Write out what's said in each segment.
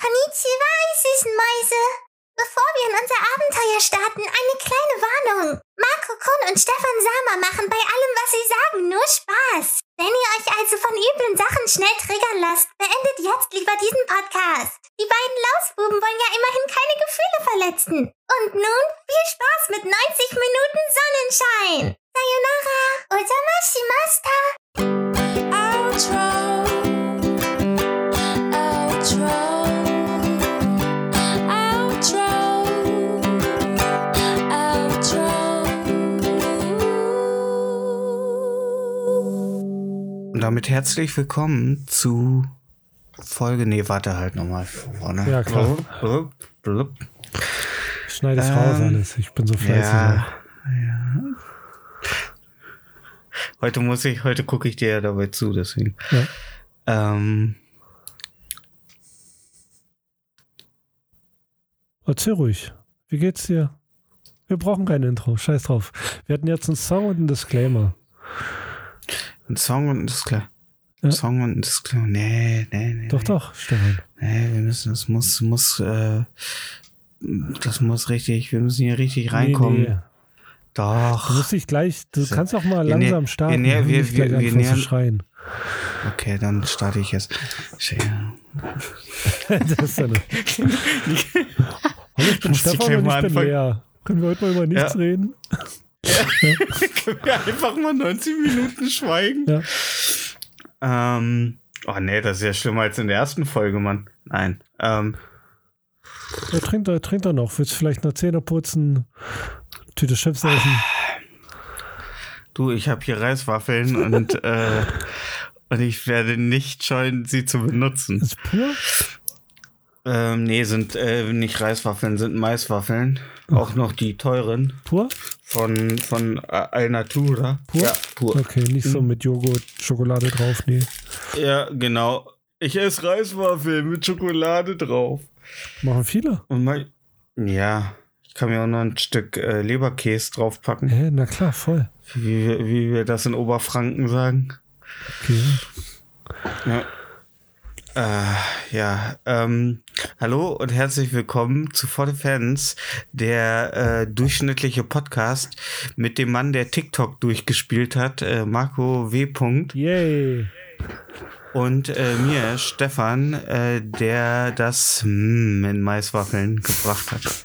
Konnichiwa, ihr süßen Mäuse. Bevor wir in unser Abenteuer starten, eine kleine Warnung. Marco Kun und Stefan Sama machen bei allem, was sie sagen, nur Spaß. Wenn ihr euch also von üblen Sachen schnell triggern lasst, beendet jetzt lieber diesen Podcast. Die beiden Lausbuben wollen ja immerhin keine Gefühle verletzen. Und nun viel Spaß mit 90 Minuten Sonnenschein. Sayonara, osamashimashita. Damit herzlich willkommen zu Folge. Nee, warte halt nochmal vorne. Ja, klar. Blub, blub. Schneide es raus Ähm, alles. Ich bin so fleißig. Ja, ja. Heute muss ich, heute gucke ich dir ja dabei zu, deswegen. Ja. Ähm, Erzähl ruhig. Wie geht's dir? Wir brauchen kein Intro. Scheiß drauf. Wir hatten jetzt einen Song und einen Disclaimer. Ein Song und ein Disclaimer. Ja. Song und ein Disclaimer. Nee, nee, nee. Doch, nee. doch, Stefan. Nee, wir müssen, das muss, muss, äh, das muss richtig, wir müssen hier richtig reinkommen. Nee, nee. Doch. Du musst dich gleich, du So. kannst auch mal Wir langsam starten. wir wir- wir- wir zu nähern- schreien. Okay, dann starte ich jetzt. Das ist nicht. Hallo, ich bin Stefan und ich bin? Lea. Können wir heute mal über nichts Ja. reden? Können wir einfach mal 90 Minuten schweigen? Ja. Ähm, oh nee, das ist ja schlimmer als in der ersten Folge, Mann. Nein. Ähm, Ja, trink doch, trink doch noch. Willst du vielleicht noch Zähne putzen? Tüte Chips essen? du, ich habe hier Reiswaffeln und, äh, und ich werde nicht scheuen, sie zu benutzen. Ist pur? Ähm, nee, sind äh, nicht Reiswaffeln, sind Maiswaffeln. Auch noch die teuren Pur? von, von äh, Alnatura. Pur? Ja, pur. Okay, nicht so mit Joghurt, Schokolade drauf, nee. Ja, genau. Ich esse Reiswaffeln mit Schokolade drauf. Machen viele. Und mal, ja, ich kann mir auch noch ein Stück äh, Leberkäse draufpacken, Hä, na klar, voll. wie, wir- wie wir das in Oberfranken sagen. Okay. Ja. Äh, ja, ähm, hallo und herzlich willkommen zu Volle Fans, der äh, durchschnittliche Podcast mit dem Mann, der TikTok durchgespielt hat, äh, Marco W. Punkt, Yay. und äh, mir, Stefan, äh, der das mm, in Maiswaffeln gebracht hat.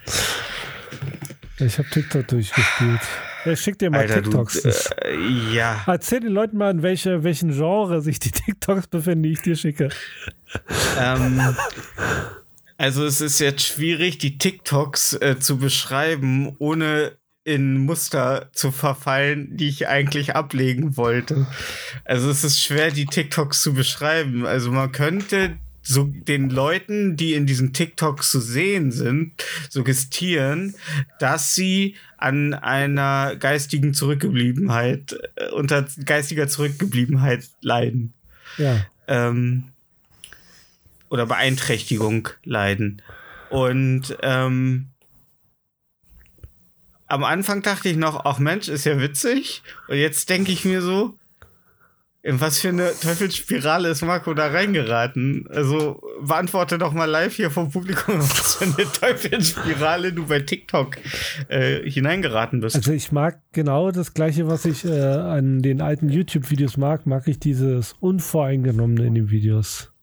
Ich habe TikTok durchgespielt. Ja, schick dir mal Alter, du, TikToks. Das- äh, ja, Erzähl den Leuten mal, in welche, welchen Genre sich die TikToks befinden, die ich dir schicke. Ähm, also es ist jetzt schwierig, die TikToks äh, zu beschreiben, ohne in Muster zu verfallen, die ich eigentlich ablegen wollte. Also es ist schwer, die TikToks zu beschreiben. Also man könnte so den Leuten, die in diesen TikToks zu sehen sind, suggestieren, dass sie an einer geistigen Zurückgebliebenheit, äh, unter geistiger Zurückgebliebenheit leiden Ja. ähm, oder Beeinträchtigung leiden. Und ähm, am Anfang dachte ich noch, ach Mensch, ist ja witzig. Und jetzt denke ich mir so, in was für eine Teufelsspirale ist Marco da reingeraten? Also beantworte doch mal live hier vom Publikum, was für eine Teufelsspirale du bei TikTok äh, hineingeraten bist. Also ich mag genau das gleiche, was ich äh, an den alten YouTube-Videos mag, mag ich dieses Unvoreingenommene in den Videos.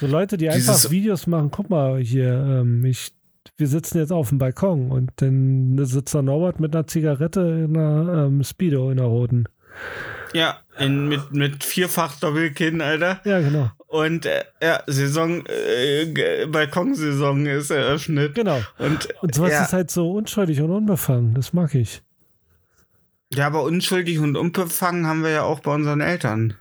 So Leute, die einfach Dieses- Videos machen, guck mal hier, ähm, ich, wir sitzen jetzt auf dem Balkon und dann sitzt da Norbert mit einer Zigarette in einer ähm, Speedo in der roten. ja, in, mit, mit vierfach Doppelkinn, Alter. Ja, genau. Und äh, ja, Saison, äh, Balkonsaison ist eröffnet. Genau. Und, Und sowas ja, ist halt so unschuldig und unbefangen. Das mag ich. ja, aber unschuldig und unbefangen haben wir ja auch bei unseren Eltern.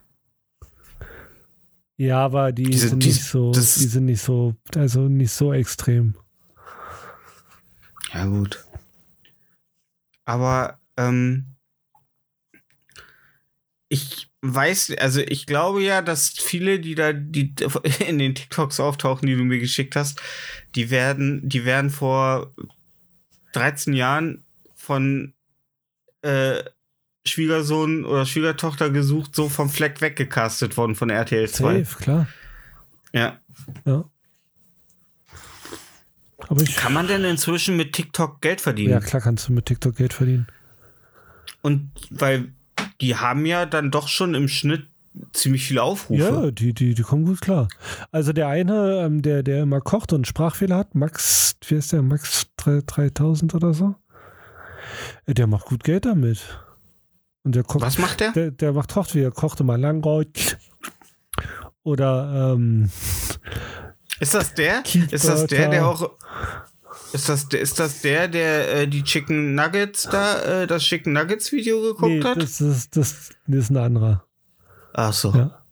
Ja, aber die Diese- sind diese- nicht so, die sind nicht so, also nicht so extrem. Ja, gut. Aber ähm, ich weiß, also ich glaube ja, dass viele, die da, die in den TikToks auftauchen, die du mir geschickt hast, die werden, die werden vor 13 Jahren von äh, Schwiegersohn oder Schwiegertochter gesucht, so vom Fleck weggecastet worden von RTL 2. Safe, klar. Ja. Ja. Aber ich, Kann man denn inzwischen mit TikTok Geld verdienen? ja, klar kannst du mit TikTok Geld verdienen. Und weil die haben ja dann doch schon im Schnitt ziemlich viele Aufrufe. Ja, die, die, die kommen gut klar. Also der eine, ähm, der, der immer kocht und Sprachfehler hat, Max, wie heißt der, Max 3- 3000 oder so, äh, der macht gut Geld damit. Und der kocht, Was macht der? der, der macht kocht, wie er kochte mal Langold. Oder, ähm, Ist das der? Ist das der, der auch. Ist das, der- ist das der, der äh, die Chicken Nuggets da, äh, das Chicken Nuggets Video geguckt nee, hat? das ist, das, das ist ein anderer. Ach so. Ja.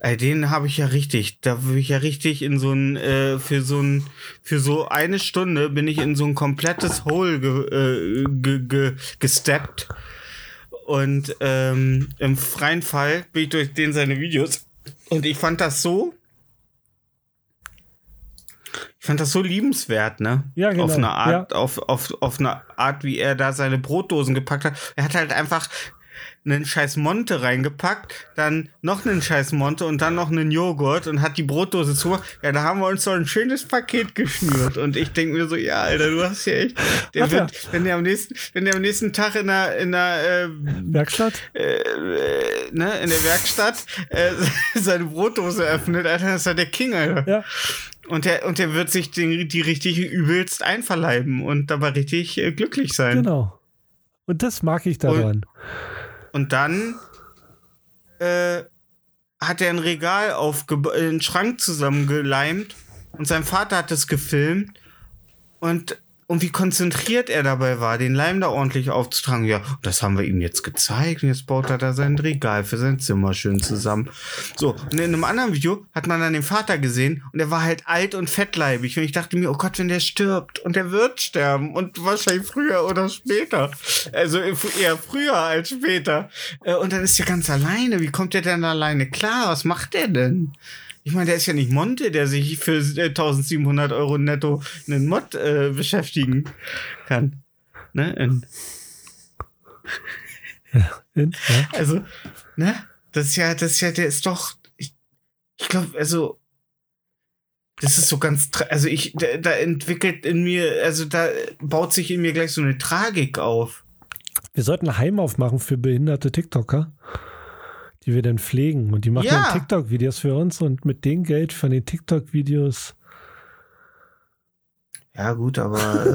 Ey, den habe ich ja richtig. Da will ich ja richtig in so ein, äh, für so ein, für so eine Stunde bin ich in so ein komplettes Hole ge, äh, ge, ge, gesteppt. Und ähm, im freien Fall bin ich durch den seine Videos. Und ich fand das so. Ich fand das so liebenswert, ne? Ja, genau, Auf eine Art, auf, auf, auf eine Art, wie er da seine Brotdosen gepackt hat. Er hat halt einfach einen scheiß Monte reingepackt, dann noch einen scheiß Monte und dann noch einen Joghurt und hat die Brotdose zu. Ja, da haben wir uns so ein schönes Paket geschnürt. Und ich denke mir so, ja, Alter, du hast ja echt. Der er? wird, wenn der am nächsten, wenn der am nächsten Tag in der, in der, äh, Werkstatt? äh, äh, ne, in der Werkstatt äh, seine Brotdose öffnet, Alter, das ist ja der King, Alter. Ja. Und der, und der wird sich den, die richtig übelst einverleiben und dabei richtig äh, glücklich sein. Genau. Und das mag ich daran. Und dann äh, hat er ein Regal aufge äh, einen Schrank zusammengeleimt und sein Vater hat es gefilmt. Und und wie konzentriert er dabei war, den Leim da ordentlich aufzutragen. Ja, das haben wir ihm jetzt gezeigt und jetzt baut er da sein Regal für sein Zimmer schön zusammen. So, und in einem anderen Video hat man dann den Vater gesehen und er war halt alt und fettleibig und ich dachte mir, oh Gott, wenn der stirbt und der wird sterben und wahrscheinlich früher oder später. Also eher früher als später. Äh, Und dann ist er ganz alleine. Wie kommt er denn alleine klar? Was macht der denn? Ich meine, der ist ja nicht Monte, der sich für äh, 1700 Euro netto einen Mod äh, beschäftigen kann. Ne? Und In, ja. also, ne? Das ist ja, das ist ja, der ist doch, ich, ich glaube, also, das ist so ganz, also ich, da, da entwickelt in mir, also da baut sich in mir gleich so eine Tragik auf. Wir sollten ein Heim aufmachen für behinderte TikToker, die wir dann pflegen. Und die machen Ja. dann TikTok-Videos für uns und mit dem Geld von den TikTok-Videos. Ja, gut, aber äh,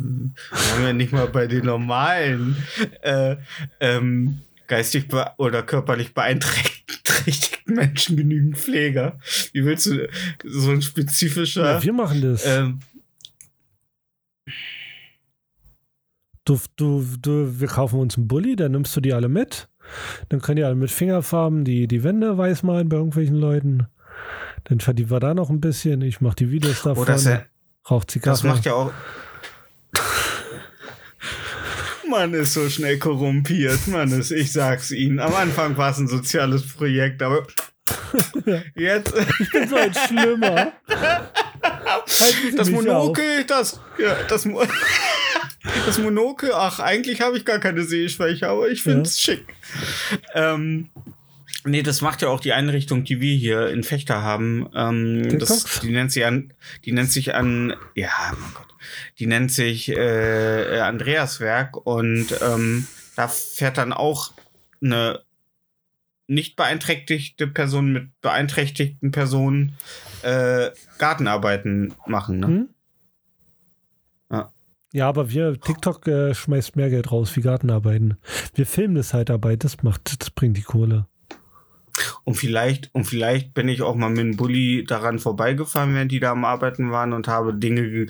wir haben ja nicht mal bei den normalen äh, ähm, geistig oder körperlich beeinträchtigten Menschen genügend Pfleger. Wie willst du so ein spezifischer Ja, wir machen das. ähm, Du, du, du, wir kaufen uns einen Bulli, dann nimmst du die alle mit. Dann können die alle mit Fingerfarben die, die Wände weiß malen bei irgendwelchen Leuten. Dann verdienen wir da noch ein bisschen. Ich mache die Videos davon. oh, das, ja- rauch Zigarre. das macht ja auch. Man ist so schnell korrumpiert, man ist, ich sag's Ihnen. Am Anfang war es ein soziales Projekt, aber jetzt. Ich bin so ein Schlimmer. Das Monokel, das, ja, das, das Monokel, ach, eigentlich habe ich gar keine Sehschwäche, aber ich finde es schick. Ähm, nee, das macht ja auch die Einrichtung, die wir hier in Fechter haben. Ähm, das, die nennt sich an, die nennt sich an, ja, mein Gott, die nennt sich äh, Andreaswerk und ähm, da fährt dann auch eine nicht beeinträchtigte Person mit beeinträchtigten Personen äh, Gartenarbeiten machen. Ne? Hm? Ja. Aber wir, TikTok äh, schmeißt mehr Geld raus wie Gartenarbeiten. Wir filmen das halt dabei, das macht, das bringt die Kohle. Und vielleicht, und vielleicht bin ich auch mal mit dem Bulli daran vorbeigefahren, während die da am Arbeiten waren und habe Dinge,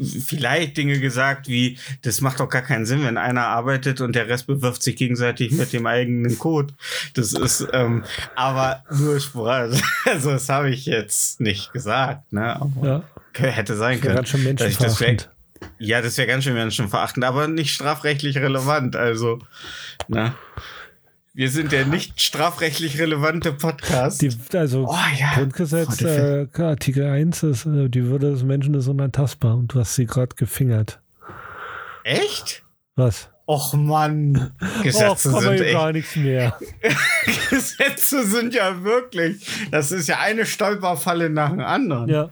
vielleicht Dinge gesagt wie, das macht doch gar keinen Sinn, wenn einer arbeitet und der Rest bewirft sich gegenseitig mit dem eigenen Code. Das ist, ähm, aber nur Spaß. Also, das habe ich jetzt nicht gesagt, ne? Aber Ja, hätte sein können. ganz schön dass ich das. Ja, das wäre ganz schön menschenverachtend, aber nicht strafrechtlich relevant. Also, na. Wir sind der nicht strafrechtlich relevante Podcast. Die, also oh ja. Grundgesetz, äh, Artikel 1 ist, äh, die Würde des Menschen ist unantastbar und du hast sie gerade gefingert. Echt? Was? Och Mann. Gesetze man sind echt. gar nichts mehr. Gesetze sind ja wirklich. Das ist ja eine Stolperfalle nach dem anderen. Ja.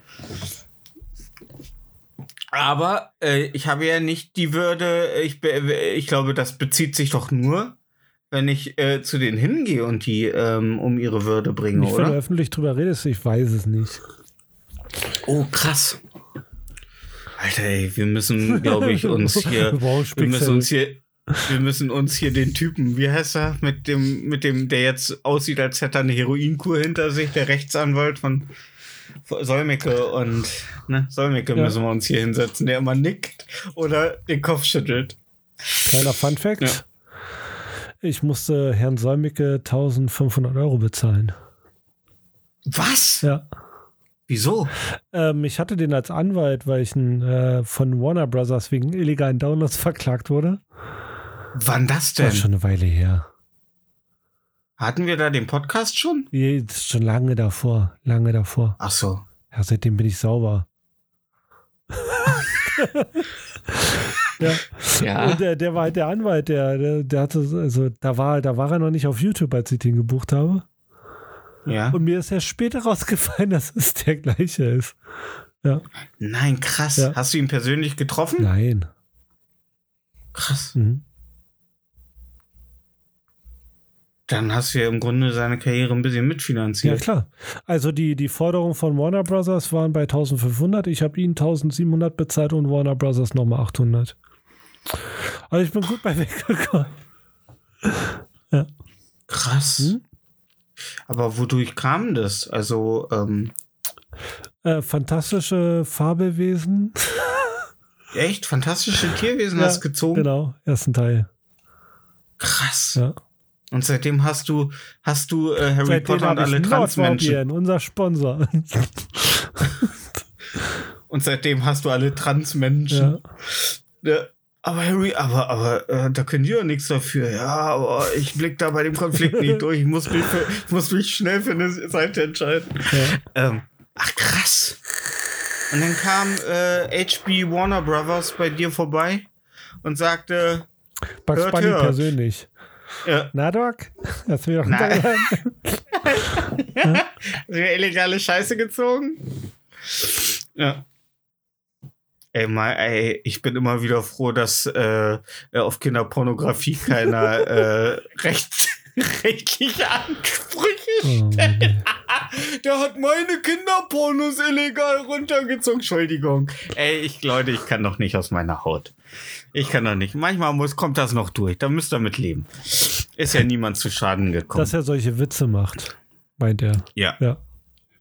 Aber äh, ich habe ja nicht die Würde, ich, ich glaube, das bezieht sich doch nur, wenn ich äh, zu denen hingehe und die ähm, um ihre Würde bringe, Nicht, wenn du oder? öffentlich drüber redest, ich weiß es nicht. Oh, krass. Alter, ey, wir müssen, glaube ich, uns hier, Wir brauchen wir müssen uns hier, wir müssen uns hier den Typen, wie heißt er, mit dem, mit dem, der jetzt aussieht, als hätte er eine Heroinkur hinter sich, der Rechtsanwalt von Solmecke und ne, Solmecke Ja. müssen wir uns hier hinsetzen, der immer nickt oder den Kopf schüttelt. Kleiner Fun Fact. Ja. Ich musste Herrn Säumicke 1500 Euro bezahlen. Was? Ja. Wieso? Ähm, ich hatte den als Anwalt, weil ich ein, äh, von Warner Brothers wegen illegalen Downloads verklagt wurde. Wann das Das denn? ist schon eine Weile her. Hatten wir da den Podcast schon? Das ist schon lange davor. Lange davor. Ach so. Ja, seitdem bin ich sauber. ja. Ja. Und der, der war halt der Anwalt, der, der, der hatte, also da war, da war er noch nicht auf YouTube, als ich den gebucht habe. Ja. Und mir ist erst später rausgefallen, dass es der gleiche ist. Nein, krass. Ja. Hast du ihn persönlich getroffen? Nein. Krass. Mhm. Dann hast du ja im Grunde seine Karriere ein bisschen Ja, mitfinanziert. klar. Also die, die Forderungen von Warner Brothers waren bei 1500. Ich habe ihn 1700 bezahlt und Warner Brothers nochmal 800. Also ich bin gut bei weggekommen. Krass. Hm? Aber wodurch kam das? Also, ähm, Äh, fantastische Fabelwesen. echt fantastische Tierwesen Ja, hast gezogen? Genau, ersten Teil. Krass. Ja. Und seitdem hast du, hast du äh, Harry Seitdem Potter und alle Transmenschen. Unser Sponsor. Und seitdem hast du alle Transmenschen. ja. Ja. Aber Harry, aber, aber äh, da können die ja nichts dafür. Ja, aber ich blick da bei dem Konflikt nicht durch. Ich muss mich, für, ich muss mich schnell für eine Seite entscheiden. Ja. Ähm, ach krass. Und dann kam äh, HB Warner Brothers bei dir vorbei und sagte, Bugs Hört, Bunny hört. persönlich. Ja, Na, Doc? Hast du Nein. runtergeladen? mir illegale Scheiße gezogen? Ja. Ey, mal, ey, ich bin immer wieder froh, dass äh, auf Kinderpornografie keiner äh, recht, rechtliche Ansprüche Oh, ey. Der hat meine Kinderpornos illegal runtergezogen. Entschuldigung. Ey, ich glaube, ich kann doch nicht aus meiner Haut. Ich kann doch nicht. Manchmal muss, kommt das noch durch. Da müsst ihr mit leben. Ist ja niemand zu Schaden gekommen. Dass er solche Witze macht, meint er. ja. Ja.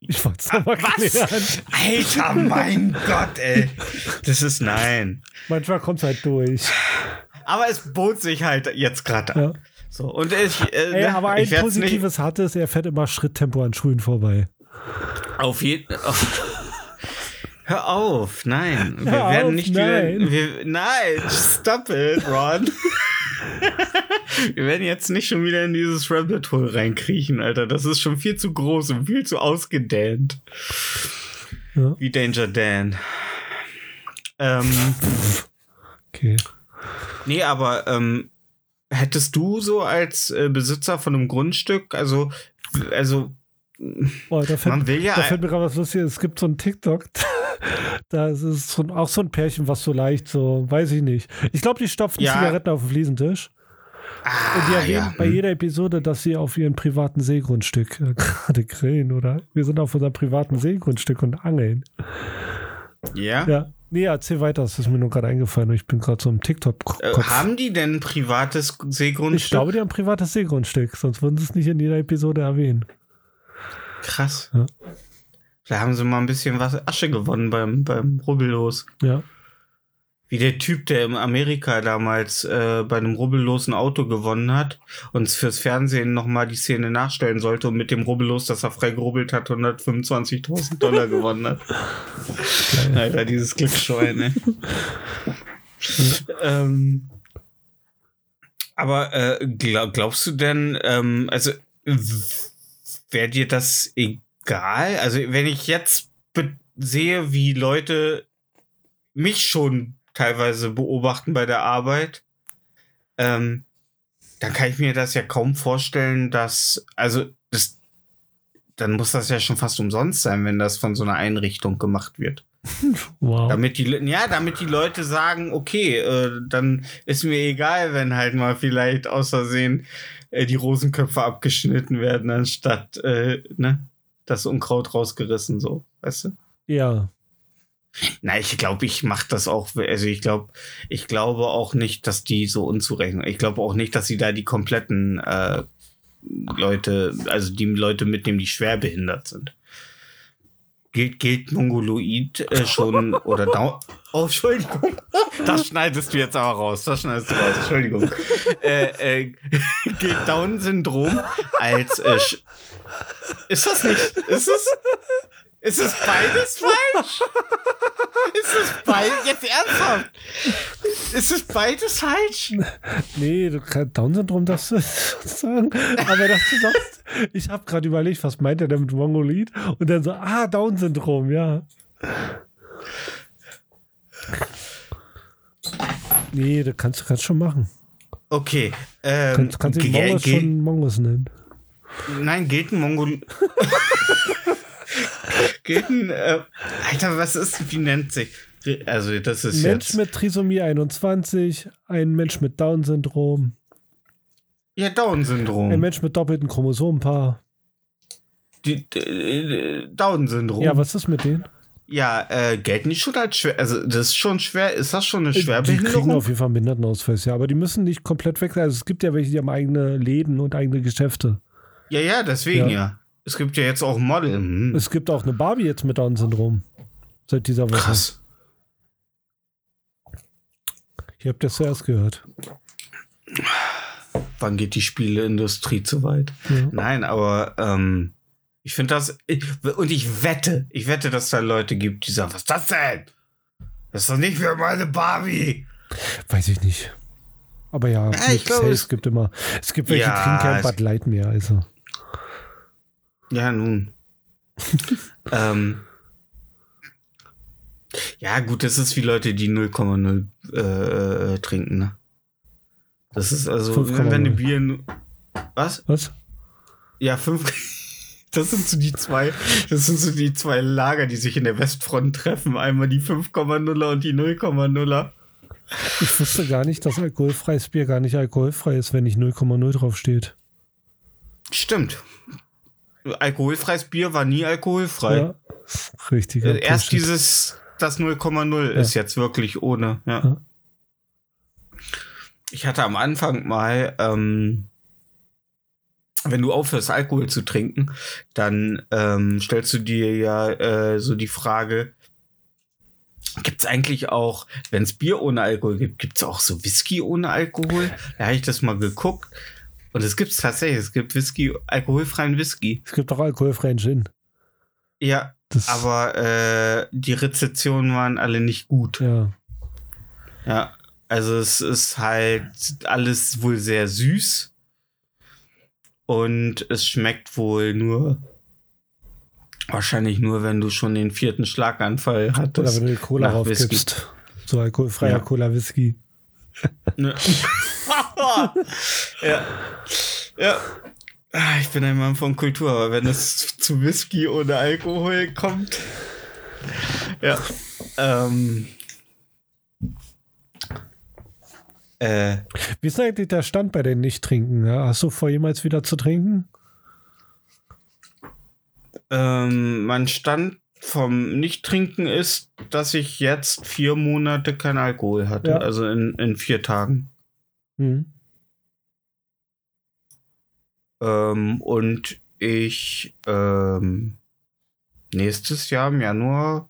Ich wollte es nochmal Was? Alter, mein Gott, ey. Das ist nein. Manchmal kommt es halt durch. Aber es bot sich halt jetzt gerade an. Ja. So, und ich, äh, Ey, ne, aber ein werd's nicht Positives hat es, er fährt immer Schritttempo an Schulen vorbei. auf jeden Hör auf, nein. Wir Hör werden auf, nicht nein. wieder. Wir, nein, stop it, Ron. wir werden jetzt nicht schon wieder in dieses Rabbit Hole reinkriechen, Alter. Das ist schon viel zu groß und viel zu ausgedehnt. Ja. Wie Danger Dan. Ähm, Okay. nee, aber ähm, hättest du so als äh, Besitzer von einem Grundstück, also, also, Oh, da fällt, man will ja. da fällt mir gerade was Lustiges. Es gibt so ein TikTok. Da ist es so, auch so ein Pärchen, was so leicht so, weiß ich nicht. Ich glaube, die stopfen Ja. Zigaretten auf den Fliesentisch. Und die ah, erwähnen ja. bei jeder Episode, dass sie auf ihrem privaten Seegrundstück äh, gerade grillen, oder? Wir sind auf unserem privaten Seegrundstück und angeln. ja? Ja. Nee, erzähl weiter, das ist mir nur gerade eingefallen und ich bin gerade so im TikTok-Kopf. Äh, haben die denn ein privates Seegrundstück? ich glaube, die haben ein privates Seegrundstück, sonst würden sie es nicht in jeder Episode erwähnen. Krass. Ja. Da haben sie mal ein bisschen was Asche gewonnen beim, beim Rubbellos. Ja. Wie der Typ, der in Amerika damals äh, bei einem rubbellosen Auto gewonnen hat und fürs Fernsehen nochmal die Szene nachstellen sollte und mit dem Rubbellos, das er frei gerubbelt hat, 125.000 Dollar gewonnen hat. Alter, dieses Glücksschwein, ne? ähm, aber äh, glaub, glaubst du denn, ähm, also wäre dir das egal? Also wenn ich jetzt sehe, wie Leute mich schon teilweise beobachten bei der Arbeit, ähm, dann kann ich mir das ja kaum vorstellen, dass, also das, dann muss das ja schon fast umsonst sein, wenn das von so einer Einrichtung gemacht wird. wow. Damit die, ja, damit die Leute sagen, okay, äh, dann ist mir egal, wenn halt mal vielleicht aus Versehen äh, die Rosenköpfe abgeschnitten werden, anstatt äh, ne, das Unkraut rausgerissen, so, weißt du? Ja. Na, ich glaube, ich mache das auch. Also ich glaube, ich glaube auch nicht, dass die so unzurechnend. Ich glaube auch nicht, dass sie da die kompletten äh, Leute, also die Leute mitnehmen, die schwer behindert sind. Gilt, gilt Mongoloid äh, schon oder Down. Oh, Entschuldigung. Das schneidest du jetzt aber raus. Das schneidest du raus. Entschuldigung. äh, äh, gilt Down-Syndrom als. Äh, ist das nicht? Ist es? Ist es beides falsch? Ist es beides jetzt ernsthaft? Ist es beides falsch? Nee, du kannst Down-Syndrom das sagen. Aber dass du sagst, ich habe gerade überlegt, was meint er denn mit Mongolid? Und dann so, ah, Down-Syndrom, ja. Nee, das kannst du kannst schon machen. Okay. Ähm, kannst kannst du Mongos schon Mongos nennen? Nein, gilt ein Mongol. ein. Äh, Alter, was ist, wie nennt sich? Also, das ist Mensch jetzt. mit Trisomie 21, ein Mensch mit Down-Syndrom. Ja, Down-Syndrom. Ein Mensch mit doppelten Chromosomenpaar. Down-Syndrom. Ja, was ist mit denen? Ja, äh, gelten die schon als schwer? Also, das ist schon schwer. Ist das schon eine Die Schwerbehinderung? kriegen auf jeden Fall einen Behindertenausweis, ja. Aber die müssen nicht komplett weg sein. Also es gibt ja welche, die haben eigene Läden und eigene Geschäfte. Ja, ja, deswegen Ja. ja. Es gibt ja jetzt auch Model. Hm. Es gibt auch eine Barbie jetzt mit Down-Syndrom. Seit dieser Woche. Krass. Ihr habt das zuerst gehört. Wann geht die Spieleindustrie zu weit? Ja. Nein, aber ähm, ich finde das. Ich, und ich wette, ich wette, dass da Leute gibt, die sagen, was ist das denn? Das ist doch nicht für meine Barbie. Weiß ich nicht. Aber ja, Ja, ich glaube, es gibt immer. Es gibt welche, die Ja, trinken kein Bud Light mehr. Also. Ja, nun. ähm, ja, gut, das ist wie Leute, die 0,0 äh, äh, trinken, ne? Das ist also, 5,0. wenn du Bier. Was? Was? Ja, fünf. Das sind so die zwei, das sind so die zwei Lager, die sich in der Westfront treffen. Einmal die 5,0er und die 0,0er. Ich wusste gar nicht, dass alkoholfreies Bier gar nicht alkoholfrei ist, wenn nicht 0,0 draufsteht. Stimmt. Alkoholfreies Bier war nie alkoholfrei. Ja. Richtiger. Äh, Erst Bullshit. dieses, das 0,0 ist jetzt wirklich ohne, ja. Ja. Ich hatte am Anfang mal, ähm, wenn du aufhörst, Alkohol zu trinken, dann ähm, stellst du dir ja äh, so die Frage, gibt es eigentlich auch, wenn es Bier ohne Alkohol gibt, gibt es auch so Whisky ohne Alkohol? Da habe ich das mal geguckt. Und es gibt es tatsächlich, es gibt Whisky, alkoholfreien Whisky. Es gibt auch alkoholfreien Gin. Ja, Das, aber äh, die Rezeptionen waren alle nicht gut. ja. Ja, also es ist halt alles wohl sehr süß. Und es schmeckt wohl nur, wahrscheinlich nur, wenn du schon den vierten Schlaganfall Oder hattest. wenn du Cola raufgibst. So alkoholfreier Ja. Cola-Whisky. Ne? ja. Ja. Ah, Ich bin ein Mann von Kultur, aber wenn es zu Whisky ohne Alkohol kommt. Ja. Ähm. Äh, Wie ist eigentlich der Stand bei den Nicht-Trinken? Hast du vor, jemals wieder zu trinken? ähm, mein Stand vom Nicht-Trinken ist, dass ich jetzt vier Monate kein Alkohol hatte. Ja. Also in, in vier Tagen. Hm. Ähm, und ich ähm, nächstes Jahr im Januar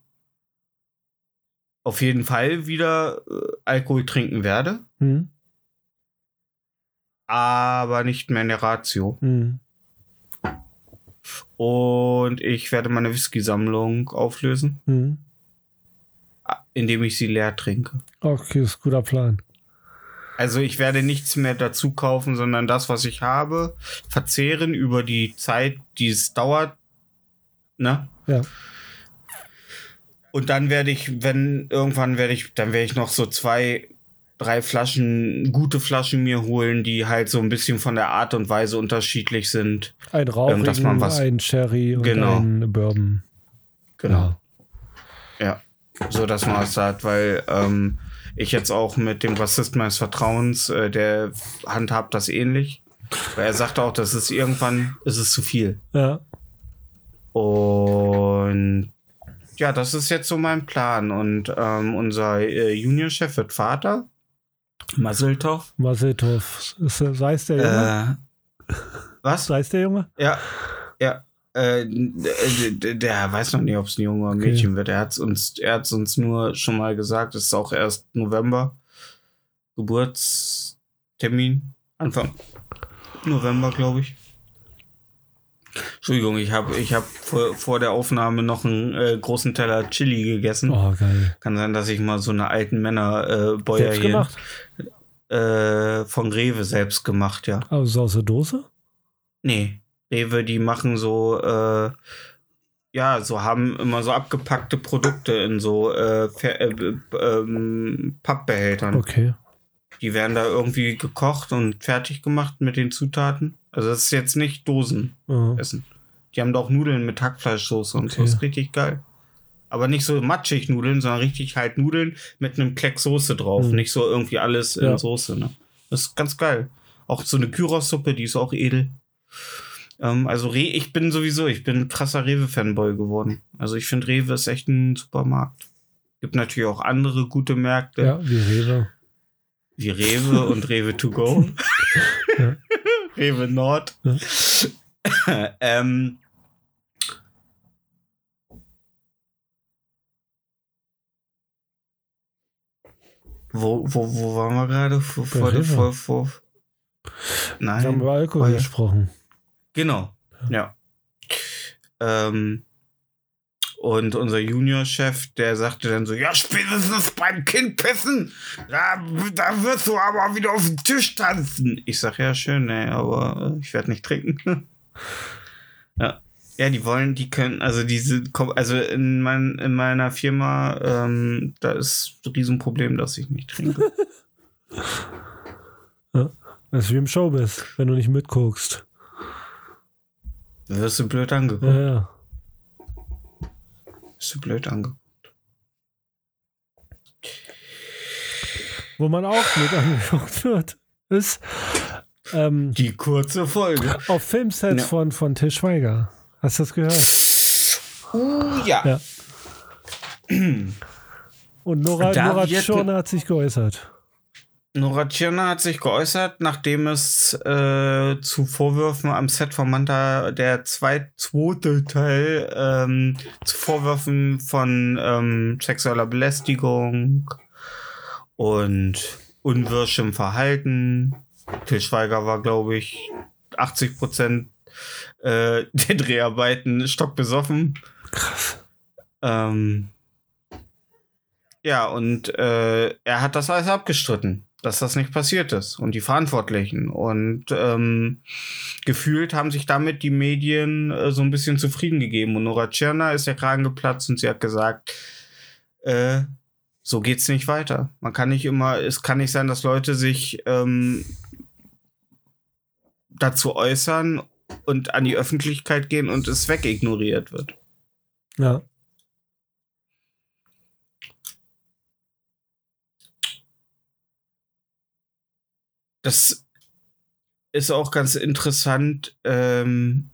auf jeden Fall wieder äh, Alkohol trinken werde, Hm. aber nicht mehr in der Ratio. Hm. Und ich werde meine Whisky-Sammlung auflösen, Hm. indem ich sie leer trinke. Okay, ist ein guter Plan. Also ich werde nichts mehr dazu kaufen, sondern das, was ich habe, verzehren über die Zeit, die es dauert. Ne? Ja. Und dann werde ich, wenn irgendwann werde ich, dann werde ich noch so zwei, drei Flaschen, gute Flaschen mir holen, die halt so ein bisschen von der Art und Weise unterschiedlich sind. Ein Rauchigen, Ähm, dass man was- ein Sherry und Genau. ein Bourbon. Genau. Ja. So dass man was hat, weil ähm, ich jetzt auch mit dem Rassisten meines Vertrauens, äh, der handhabt das ähnlich. Weil er sagte auch, das ist irgendwann, ist es zu viel. Ja. Und ja, das ist jetzt so mein Plan. Und ähm, unser äh, Juniorchef wird Vater. Maseltov. Maseltov. Sei es der Junge? Äh, was? Sei es der Junge? Ja, ja. Äh, der, der weiß noch nicht, ob es ein Junge oder ein Mädchen okay. wird. Er hat uns, er hat's uns nur schon mal gesagt, es ist auch erst November. Geburtstermin. Anfang November, glaube ich. Entschuldigung, ich habe ich hab vor, vor der Aufnahme noch einen äh, großen Teller Chili gegessen. Oh, geil. Kann sein, dass ich mal so eine alten Männerbäuer äh, hier gemacht? Äh, von Rewe selbst gemacht, ja. Also aus der Dose? Nee, Rewe, die machen so, äh, ja, so haben immer so abgepackte Produkte in so äh, äh ähm, Pappbehältern. Okay. Die werden da irgendwie gekocht und fertig gemacht mit den Zutaten. Also das ist jetzt nicht Dosen Mhm. essen. Die haben da auch Nudeln mit Hackfleischsoße und so. Okay. Das ist richtig geil. Aber nicht so matschig Nudeln, sondern richtig halt Nudeln mit einem Kleck Soße drauf. Mhm. Nicht so irgendwie alles Ja. in Soße. Ne? Das ist ganz geil. Auch so eine Gyros-Suppe, die ist auch edel. Ähm, also Re ich bin sowieso, ich bin ein krasser Rewe-Fanboy geworden. Also ich finde Rewe ist echt ein super Markt. Gibt natürlich auch andere gute Märkte, Ja, wie Rewe. wie Rewe und Rewe to go. Rewe Nord. ähm, wo, wo, wo waren wir gerade? Vor, vor, vor, vor, Wir haben Nein. über Alkohol Oh, ja. gesprochen. Genau, ja. Ähm, und unser Juniorchef, der sagte dann so, ja, spätestens beim Kind pissen, da, da wirst du aber wieder auf den Tisch tanzen. Ich sag, ja, schön, ey, aber ich werde nicht trinken. ja. Ja, die wollen, die können, also diese, also in, mein, in meiner Firma, ähm, da ist ein Riesenproblem, dass ich nicht trinke. Das ist wie im Showbiz, wenn du nicht mitguckst. Da wirst du blöd angeguckt. Ja, ja. Wirst du blöd angeguckt. Wo man auch mit angeguckt wird, ist ähm, Die kurze Folge. auf Filmsets Ja. von, von Til Schweiger. Hast du das gehört? Uh, ja. Ja. Und Nora, Da Nora Tschirner hat sich geäußert. Nora Tschirner hat sich geäußert, nachdem es äh, zu Vorwürfen am Set von Manta der zweit, zweite Teil ähm, zu Vorwürfen von ähm, sexueller Belästigung und unwirschem Verhalten. Til Schweiger war, glaube ich, 80 Prozent äh, der Dreharbeiten stockbesoffen. Krass. Ähm, ja, und äh, er hat das alles abgestritten, dass das nicht passiert ist und die Verantwortlichen. Und ähm, gefühlt haben sich damit die Medien äh, so ein bisschen zufrieden gegeben. Und Nora Tschirner ist der Kragen geplatzt und sie hat gesagt, äh, so geht's nicht weiter. Man kann nicht immer, es kann nicht sein, dass Leute sich ähm, dazu äußern und an die Öffentlichkeit gehen und es wegignoriert wird. Ja. Das ist auch ganz interessant, ähm,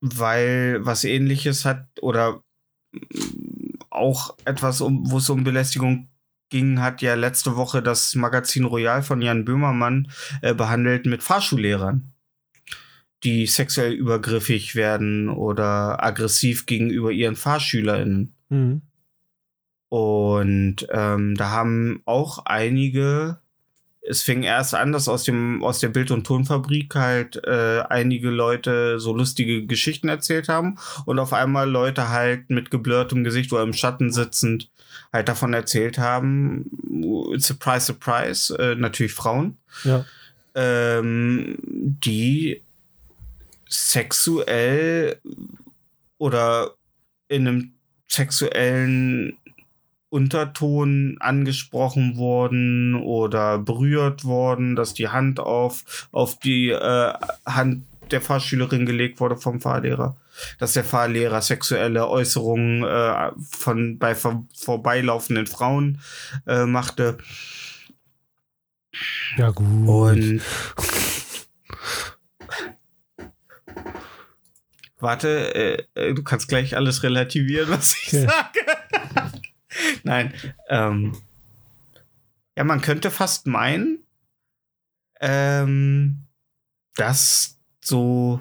weil was ähnliches hat oder auch etwas, um, wo es um Belästigung ging, hat ja letzte Woche das Magazin Royal von Jan Böhmermann äh, behandelt mit Fahrschullehrern, die sexuell übergriffig werden oder aggressiv gegenüber ihren FahrschülerInnen. Mhm. Und ähm, da haben auch einige, es fing erst an, dass aus, dem, aus der Bild- und Tonfabrik halt äh, einige Leute so lustige Geschichten erzählt haben und auf einmal Leute halt mit geblurrtem Gesicht oder im Schatten sitzend halt davon erzählt haben, surprise, surprise, äh, natürlich Frauen, Ja. ähm, die sexuell oder in einem sexuellen Unterton angesprochen worden oder berührt worden, dass die Hand auf, auf die äh, Hand der Fahrschülerin gelegt wurde vom Fahrlehrer. Dass der Fahrlehrer sexuelle Äußerungen äh, von bei vor, vorbeilaufenden Frauen äh, machte. Ja, gut. Und Warte, äh, äh, du kannst gleich alles relativieren, was ich Okay. sage. Nein. Ähm, ja, man könnte fast meinen, ähm, dass so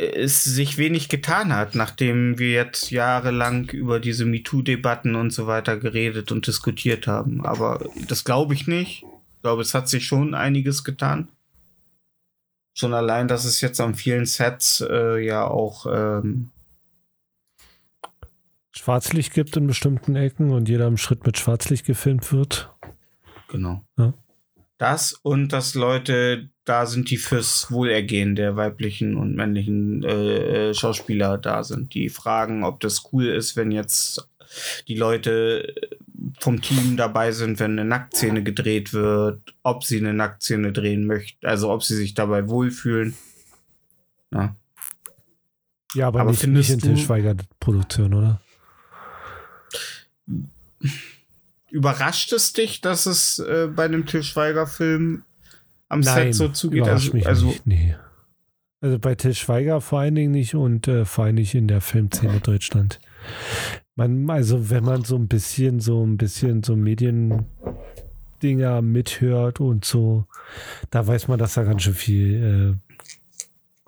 es sich wenig getan hat, nachdem wir jetzt jahrelang über diese MeToo-Debatten und so weiter geredet und diskutiert haben. Aber das glaube ich nicht. Ich glaube, es hat sich schon einiges getan. Schon allein, dass es jetzt an vielen Sets äh, ja auch ähm, Schwarzlicht gibt in bestimmten Ecken und jeder im Schritt mit Schwarzlicht gefilmt wird. Genau. Ja. Das und dass Leute da sind, die fürs Wohlergehen der weiblichen und männlichen äh, äh, Schauspieler da sind. Die fragen, ob das cool ist, wenn jetzt die Leute vom Team dabei sind, wenn eine Nacktszene gedreht wird, ob sie eine Nacktszene drehen möchten, also ob sie sich dabei wohlfühlen. Ja. Ja, aber, Aber nicht, nicht in du- Til Schweiger-Produktion, oder? Überrascht es dich, dass es äh, bei einem Til Schweiger-Film am Nein, Set so zugeht? Also, mich also nicht. Nee. Also bei Til Schweiger vor allen Dingen nicht und äh, vor allen Dingen in der Filmszene Deutschland. Man, also wenn man so ein bisschen, so ein bisschen so Mediendinger mithört und so, da weiß man, dass da ganz schön viel äh,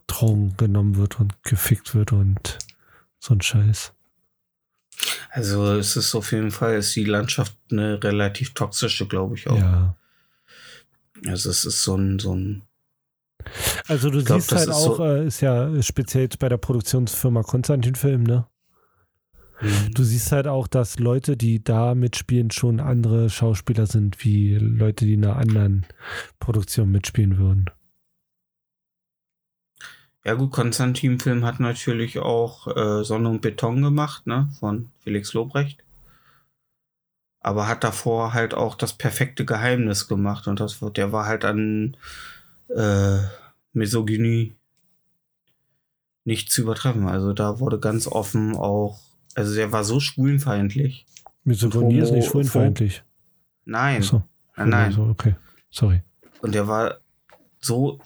Drogen genommen wird und gefickt wird und so ein Scheiß. Also es ist auf jeden Fall, ist die Landschaft eine relativ toxische, glaube ich auch. Ja. Also es ist so ein, so ein, Also du glaub, siehst halt ist auch, so- äh, ist ja speziell bei der Produktionsfirma Konstantin Film, ne? Du siehst halt auch, dass Leute, die da mitspielen, schon andere Schauspieler sind, wie Leute, die in einer anderen Produktion mitspielen würden. ja gut, Konstantin Film hat natürlich auch äh, Sonne und Beton gemacht, ne, von Felix Lobrecht. Aber hat davor halt auch das perfekte Geheimnis gemacht und das, war- der war halt an äh, Misogynie nicht zu übertreffen. Also da wurde ganz offen auch, also der war so schwulenfeindlich. Misogynie ist nicht schwulenfeindlich. Nein, Achso. nein, nein. Also, okay. Sorry. Und der war so,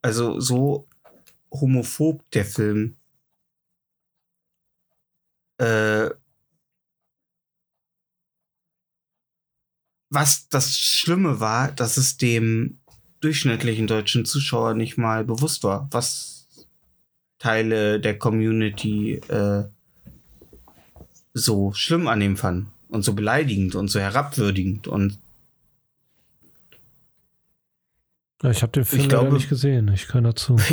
also so homophob, der Film. Äh, was das Schlimme war, dass es dem durchschnittlichen deutschen Zuschauer nicht mal bewusst war, was Teile der Community äh, so schlimm an ihm fanden und so beleidigend und so herabwürdigend und Ja, ich habe den Film glaube- nicht gesehen. Ich kann dazu.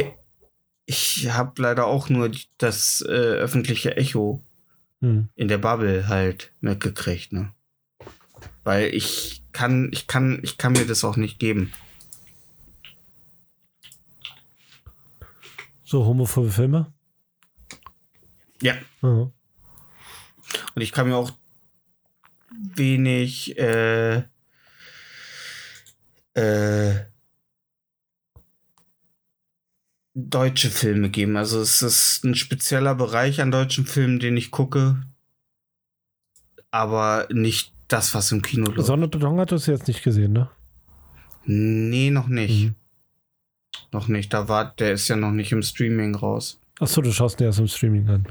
Ich habe leider auch nur das äh, öffentliche Echo Hm. in der Bubble halt mitgekriegt, ne? Weil ich kann, ich kann, ich kann mir das auch nicht geben. So homophobe Filme? Ja. Ja. Und ich kann mir auch wenig äh, äh, deutsche Filme geben. Also es ist ein spezieller Bereich an deutschen Filmen, den ich gucke, aber nicht das, was im Kino läuft. Sonne Beton hat das jetzt nicht gesehen, ne? Nee, noch nicht. Mhm. Noch nicht. Da war, der ist ja noch nicht im Streaming raus. Achso, du schaust dir erst im Streaming an.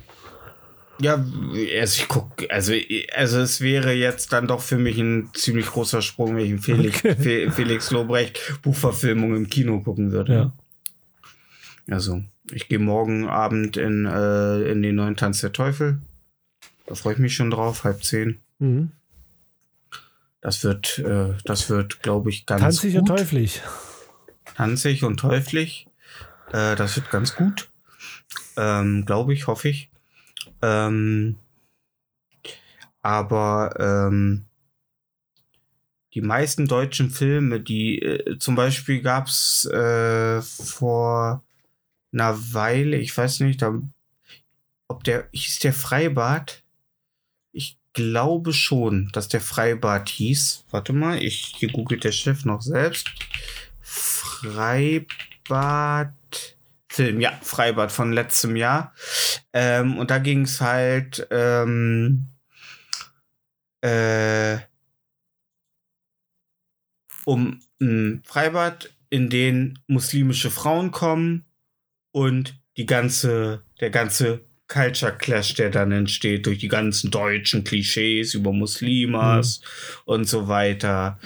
Ja, also ich guck, also, also es wäre jetzt dann doch für mich ein ziemlich großer Sprung, wenn ich einen Felix, Okay. Fe- Felix Lobrecht Buchverfilmung im Kino gucken würde. Ja. Also, ich gehe morgen Abend in, äh, in den neuen Tanz der Teufel. Da freue ich mich schon drauf, halb zehn. Mhm. Das wird, äh, das wird, glaube ich, ganz Tanzig gut. und teuflig. Tanzig und teuflig. Äh, das wird ganz gut. Ähm, Glaube ich, hoffe ich. Ähm, aber ähm, die meisten deutschen Filme, die äh, zum Beispiel gab es äh, vor einer Weile, ich weiß nicht, da, ob der hieß der Freibad. Glaube schon, dass der Freibad hieß. Warte mal, ich hier googelt der Chef noch selbst. Freibad Film, ja, Freibad von letztem Jahr. Ähm, und da ging es halt ähm, äh, um ein Freibad, in den muslimische Frauen kommen und die ganze, der ganze Culture Clash, der dann entsteht durch die ganzen deutschen Klischees über Muslimas mhm. und so weiter.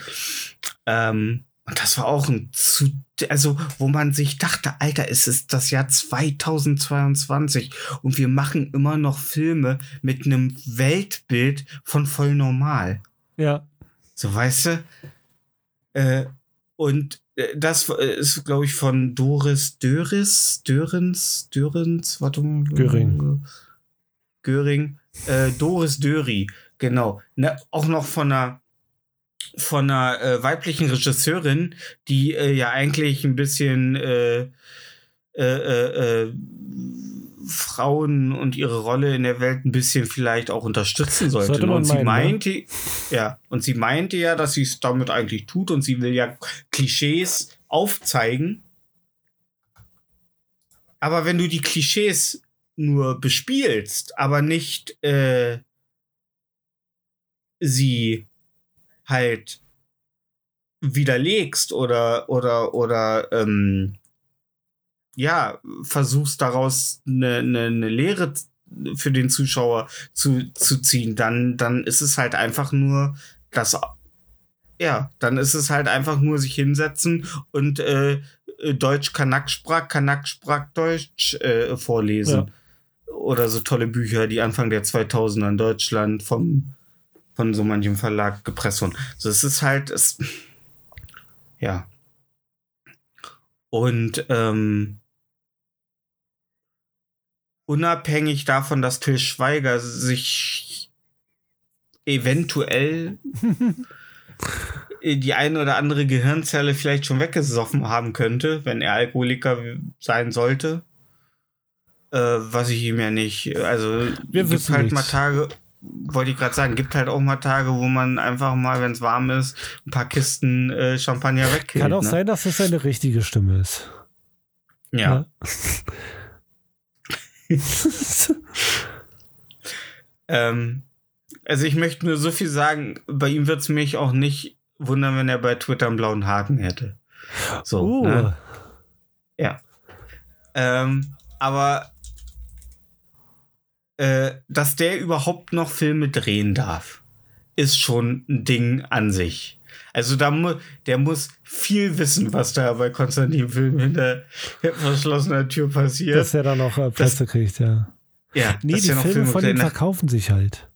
Ähm, und das war auch ein zu, also wo man sich dachte, Alter, es ist das Jahr 2022 und wir machen immer noch Filme mit einem Weltbild von voll normal. Ja. So, weißt du? Äh, und das äh, ist, glaube ich, von Doris Döris, Dörens, Dörens, warte mal. Göring. Göring. Äh, Doris Döri, genau. Ne, auch noch von einer von einer äh, weiblichen Regisseurin, die äh, ja eigentlich ein bisschen äh, äh, Frauen und ihre Rolle in der Welt ein bisschen vielleicht auch unterstützen sollte. sollte und sie meinen, ne? meinte, ne? ja, und sie meinte ja, dass sie es damit eigentlich tut und sie will ja Klischees aufzeigen. Aber wenn du die Klischees nur bespielst, aber nicht äh, sie halt widerlegst oder oder oder ähm, ja, versuchst daraus eine, eine, eine Lehre für den Zuschauer zu, zu ziehen, dann, dann ist es halt einfach nur das, ja, dann ist es halt einfach nur sich hinsetzen und äh, Deutsch Kanak sprach, Kanak sprach Deutsch äh, vorlesen. Ja. Oder so tolle Bücher, die Anfang der 2000er in Deutschland vom, von so manchem Verlag gepresst wurden. So, es ist halt, es, ja. Und ähm, unabhängig davon, dass Till Schweiger sich eventuell die eine oder andere Gehirnzelle vielleicht schon weggesoffen haben könnte, wenn er Alkoholiker sein sollte. Äh, was ich ihm ja nicht. Also Wir gibt halt nichts. mal Tage, wollte ich gerade sagen, gibt halt auch mal Tage, wo man einfach mal, wenn es warm ist, ein paar Kisten äh, Champagner wegkillt. Kann auch ne? sein, dass es seine richtige Stimme ist. Ja. ja. ähm, also ich möchte nur so viel sagen, bei ihm wird es mich auch nicht wundern, wenn er bei Twitter einen blauen Haken hätte. So. Uh. Ne? Ja. Ähm, aber äh, dass der überhaupt noch Filme drehen darf, ist schon ein Ding an sich. Also da mu der muss viel wissen, was da bei Konstantin Film hinter verschlossener Tür passiert. Dass er dann noch äh, das, kriegt, ja. Ja, nee, die Filme, Filme von ihm verkaufen sich halt.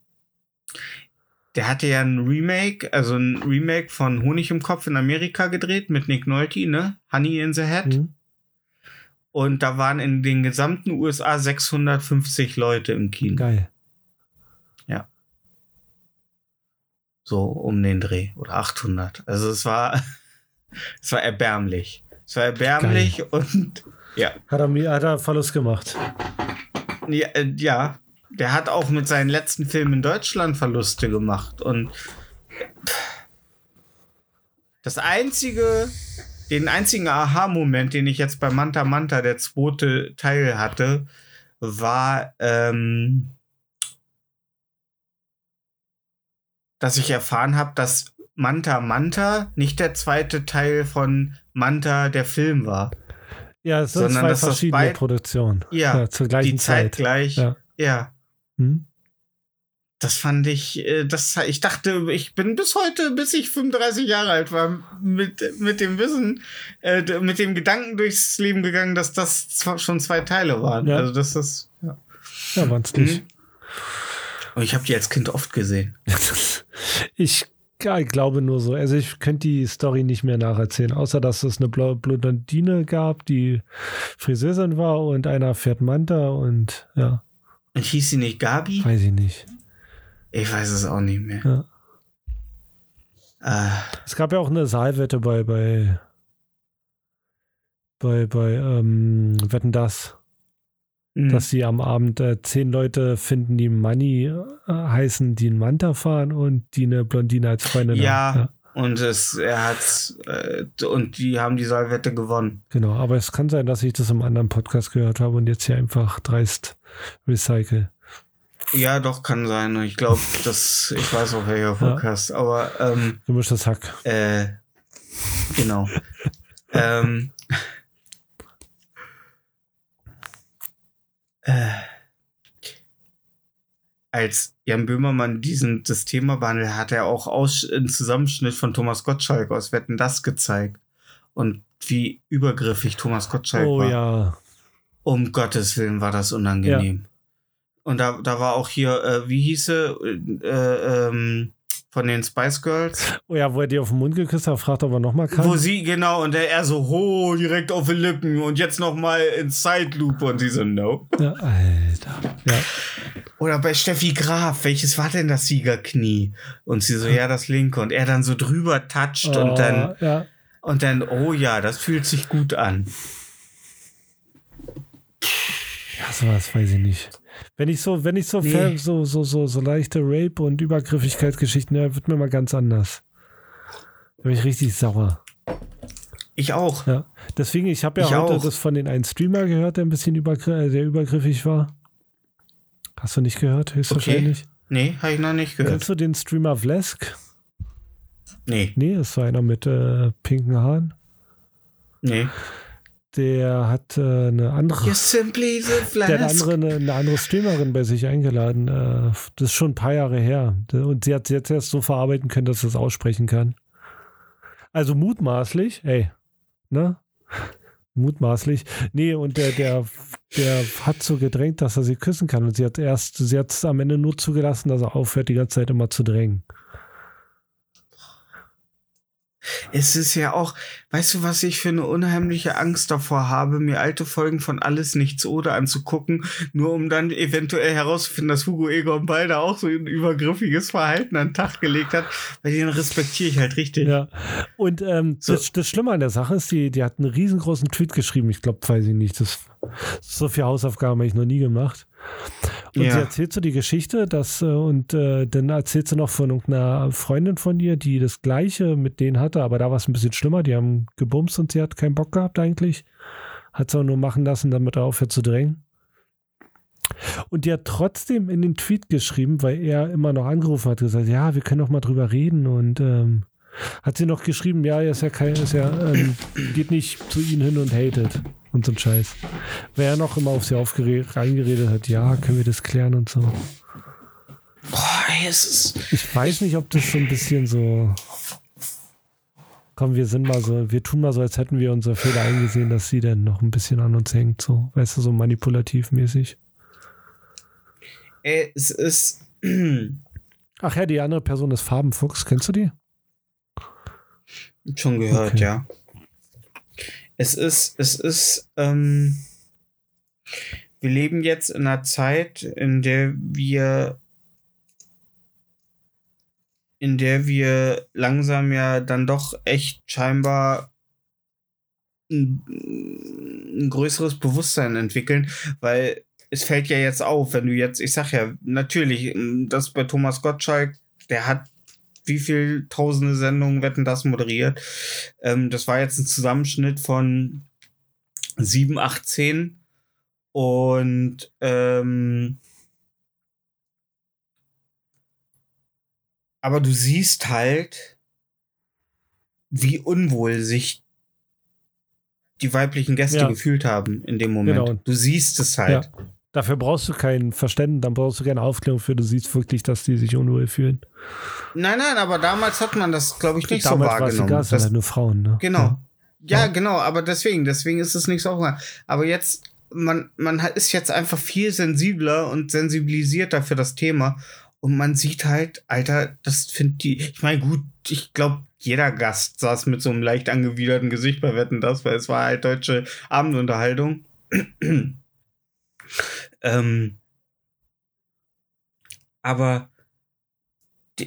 Der hatte ja ein Remake, also ein Remake von Honig im Kopf in Amerika gedreht mit Nick Nolte, ne? Honey in the Head. Mhm. Und da waren in den gesamten USA 650 Leute im Kino. Geil. So um den Dreh oder 800. Also es war, es war erbärmlich. Es war erbärmlich Geil. und ja. Hat er, mir, hat er Verlust gemacht? Ja, äh, ja, der hat auch mit seinen letzten Filmen in Deutschland Verluste gemacht und das einzige, den einzigen Aha-Moment, den ich jetzt bei Manta Manta, der zweite Teil hatte, war, ähm, dass ich erfahren habe, dass Manta Manta nicht der zweite Teil von Manta der Film war. Ja, es sind sondern, zwei verschiedene das Produktionen. Ja, ja, zur gleichen die Zeit. gleich. Ja. ja. Hm? Das fand ich, äh, das, ich dachte, ich bin bis heute, bis ich 35 Jahre alt war, mit, mit dem Wissen, äh, mit dem Gedanken durchs Leben gegangen, dass das schon zwei Teile waren. Ja. Also, dass das, ja. Ja, waren es nicht. Hm? Und ich habe die als Kind oft gesehen. ich ja, glaube nur so. Also ich könnte die Story nicht mehr nacherzählen, außer dass es eine Blondine gab, die Friseurin war und einer fährt Manta und ja. Und hieß sie nicht Gabi? Weiß ich nicht. Ich weiß es auch nicht mehr. Ja. Äh. Es gab ja auch eine Saalwette bei bei bei bei ähm, Wetten das. Mhm. dass sie am Abend äh, zehn Leute finden, die Money äh, heißen, die einen Manta fahren und die eine Blondine als Freundin Ja. haben. Und es, er hat, äh, und die haben die Saalwette gewonnen. Genau, aber es kann sein, dass ich das im anderen Podcast gehört habe und jetzt hier einfach dreist recycle. Ja, doch, kann sein. Ich glaube, dass, ich weiß auch welcher Podcast, aber, ähm, Gemischtes Hack. Äh, genau. ähm, als Jan Böhmermann diesen, das Thema behandelt, hat er auch aus, einen Zusammenschnitt von Thomas Gottschalk aus Wetten das gezeigt. Und wie übergriffig Thomas Gottschalk Oh war. ja. Um Gottes Willen war das unangenehm. Und da, da war auch hier, äh, wie hieße, äh, ähm, von den Spice Girls? Oh ja, wo er dir auf den Mund geküsst hat, fragt ob er nochmal kann. Wo sie, genau, und der er so, ho, direkt auf die Lippen und jetzt nochmal in Zeitlupe und sie so, no. Ja, Alter. Ja. Oder bei Steffi Graf, welches war denn das Siegerknie? Und sie so, ja, das linke. Und er dann so drüber toucht und dann, Oh, ja. und dann, oh ja, das fühlt sich gut an. ja, sowas weiß ich nicht. Wenn ich so, wenn ich so, Nee. so, so, so, so leichte Rape- und Übergriffigkeitsgeschichten, ja, wird mir mal ganz anders. Da bin ich richtig sauer. Ich auch. Ja. Deswegen, ich habe ja Ich heute auch. das von den einen Streamer gehört, der ein bisschen übergr äh, der übergriffig war. Hast du nicht gehört, höchstwahrscheinlich? Nee, habe ich noch nicht gehört. Kennst du den Streamer Vlesk? Nee, Nee, das war einer mit äh, pinken Haaren. nee. Der hat äh, eine andere. You're simply the Der hat flask. andere, eine, eine andere Streamerin bei sich eingeladen. Äh, das ist schon ein paar Jahre her. Und sie hat es jetzt erst so verarbeiten können, dass sie es aussprechen kann. Also mutmaßlich, ey, ne? Mutmaßlich. Nee, und der, der, der hat so gedrängt, dass er sie küssen kann. Und sie hat erst, sie hat es am Ende nur zugelassen, dass er aufhört, die ganze Zeit immer zu drängen. Es ist ja auch, weißt du, was ich für eine unheimliche Angst davor habe, mir alte Folgen von Alles Nichts Oder anzugucken, nur um dann eventuell herauszufinden, dass Hugo Egon Balder auch so ein übergriffiges Verhalten an den Tag gelegt hat, weil den respektiere ich halt richtig. Ja. Und ähm, So. das, das Schlimme an der Sache ist, die, die hat einen riesengroßen Tweet geschrieben. Ich glaube, weiß ich nicht. Das, so viel Hausaufgaben habe ich noch nie gemacht. Und Ja. sie erzählt so die Geschichte, dass, äh, und äh, dann erzählt sie noch von irgendeiner Freundin von ihr, die das Gleiche mit denen hatte, aber da war es ein bisschen schlimmer. Die haben gebumst und sie hat keinen Bock gehabt eigentlich. Hat sie auch nur machen lassen, damit er aufhört zu drängen. Und die hat trotzdem in den Tweet geschrieben, weil er immer noch angerufen hat, gesagt, ja, wir können doch mal drüber reden und ähm, hat sie noch geschrieben, ja, er ist ja kein, ist ja, ähm, geht nicht zu ihnen hin und hatet und so ein Scheiß. Weil er noch immer auf sie reingeredet hat, ja, können wir das klären und so. Boah, es ist. Ich weiß nicht, ob das so ein bisschen so. Komm, wir sind mal so, wir tun mal so, als hätten wir unsere Fehler eingesehen, dass sie dann noch ein bisschen an uns hängt, so, weißt du, so manipulativ mäßig. Es ist. Ach ja, die andere Person ist Farbenfuchs, kennst du die? Schon gehört, Okay. ja. Es ist, es ist, ähm, wir leben jetzt in einer Zeit, in der wir, in der wir langsam ja dann doch echt scheinbar ein, ein größeres Bewusstsein entwickeln, weil es fällt ja jetzt auf, wenn du jetzt, ich sag ja, natürlich, das bei Thomas Gottschalk, der hat wie viel tausende Sendungen Wetten das moderiert. Ähm, das war jetzt ein Zusammenschnitt von 7, 8, 10 und ähm, aber du siehst halt, wie unwohl sich die weiblichen Gäste Ja. gefühlt haben in dem Moment. Genau. Du siehst es halt. Ja. Dafür brauchst du kein Verständnis, dann brauchst du keine Aufklärung für, du siehst wirklich, dass die sich unwohl fühlen. Nein, nein, aber damals hat man das, glaube ich, nicht so Damals war es wahrgenommen. egal, es sind Das- halt nur Frauen, ne? Genau. Ja. Ja, Ja. genau, aber deswegen, deswegen ist es nicht so auch. Aber jetzt, man, man ist jetzt einfach viel sensibler und sensibilisierter für das Thema. Und man sieht halt, Alter, das findet die. Ich meine, gut, ich glaube, jeder Gast saß mit so einem leicht angewiderten Gesicht bei Wetten das, weil es war halt deutsche Abendunterhaltung. Ähm, aber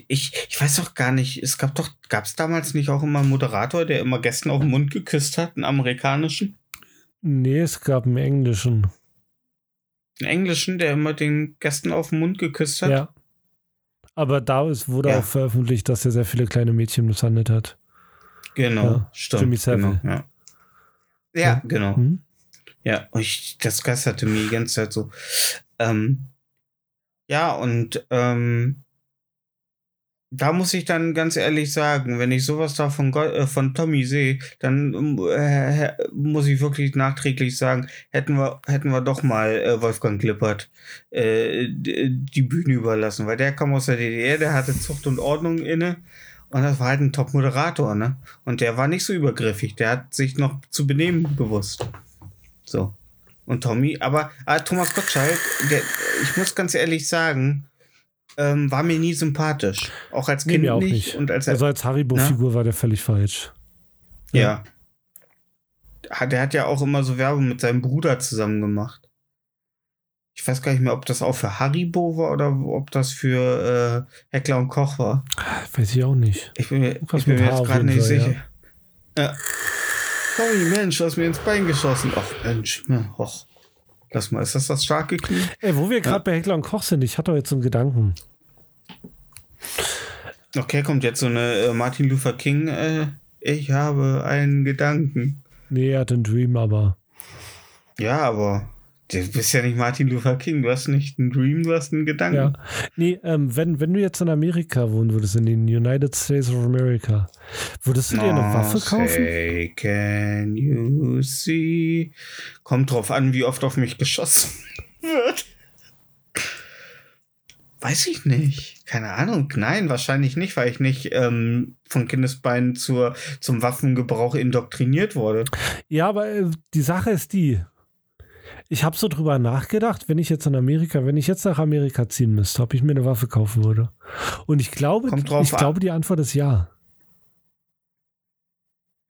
ich, ich weiß doch gar nicht, es gab doch, gab es damals nicht auch immer einen Moderator, der immer Gästen auf den Mund geküsst hat, einen amerikanischen? Nee, es gab einen englischen. Einen englischen, der immer den Gästen auf den Mund geküsst hat. Ja. Aber da ist, wurde Ja. auch veröffentlicht, dass er sehr viele kleine Mädchen misshandelt hat. Genau, Ja, stimmt. Jimmy Savile. Genau, ja. ja, Ja. genau. Hm? Ja, ich, das geisterte mir die ganze Zeit so. Ähm, ja, und ähm, da muss ich dann ganz ehrlich sagen, wenn ich sowas da von, Go äh, von Tommy sehe, dann ähm, äh, muss ich wirklich nachträglich sagen, hätten wir, hätten wir doch mal äh, Wolfgang Klippert äh, die Bühne überlassen, weil der kam aus der DDR, der hatte Zucht und Ordnung inne und das war halt ein Top-Moderator, ne? Und der war nicht so übergriffig, der hat sich noch zu benehmen gewusst. So. Und Tommy, aber ah, Thomas Gottschalk, der, ich muss ganz ehrlich sagen, ähm, war mir nie sympathisch. Auch als Nee, Kind mir auch nicht. nicht. Und als, Also als Haribo-Figur war der völlig falsch. ja. Hat- Der hat ja auch immer so Werbung mit seinem Bruder zusammen gemacht. Ich weiß gar nicht mehr, ob das auch für Haribo war oder ob das für äh, Heckler und Koch war. Weiß ich auch nicht. Ich bin mir, ich bin mir jetzt gerade nicht sicher. Ja. Tommy, Mensch, du hast mir ins Bein geschossen. Ach, Mensch. Ja, och. Lass mal, ist das das starke Knie? Ey, wo wir gerade bei Heckler und Koch sind, ich hatte jetzt so einen Gedanken. Okay, kommt jetzt so eine äh, Martin Luther King. Äh, ich habe einen Gedanken. Nee, er hat einen Dream, aber. Ja, aber du bist ja nicht Martin Luther King. Du hast nicht einen Dream, du hast einen Gedanken. Ja. Nee, ähm, wenn, wenn du jetzt in Amerika wohnen würdest, in den United States of America, würdest du dir eine Oh, Waffe kaufen? Say, can you see? Kommt drauf an, wie oft auf mich geschossen wird. Weiß ich nicht. Keine Ahnung. Nein, wahrscheinlich nicht, weil ich nicht ähm, von Kindesbeinen zur, zum Waffengebrauch indoktriniert wurde. Ja, aber äh, die Sache ist die. Ich habe so drüber nachgedacht, wenn ich jetzt in Amerika, wenn ich jetzt nach Amerika ziehen müsste, ob ich mir eine Waffe kaufen würde. Und ich glaube, ich an. glaube, die Antwort ist ja.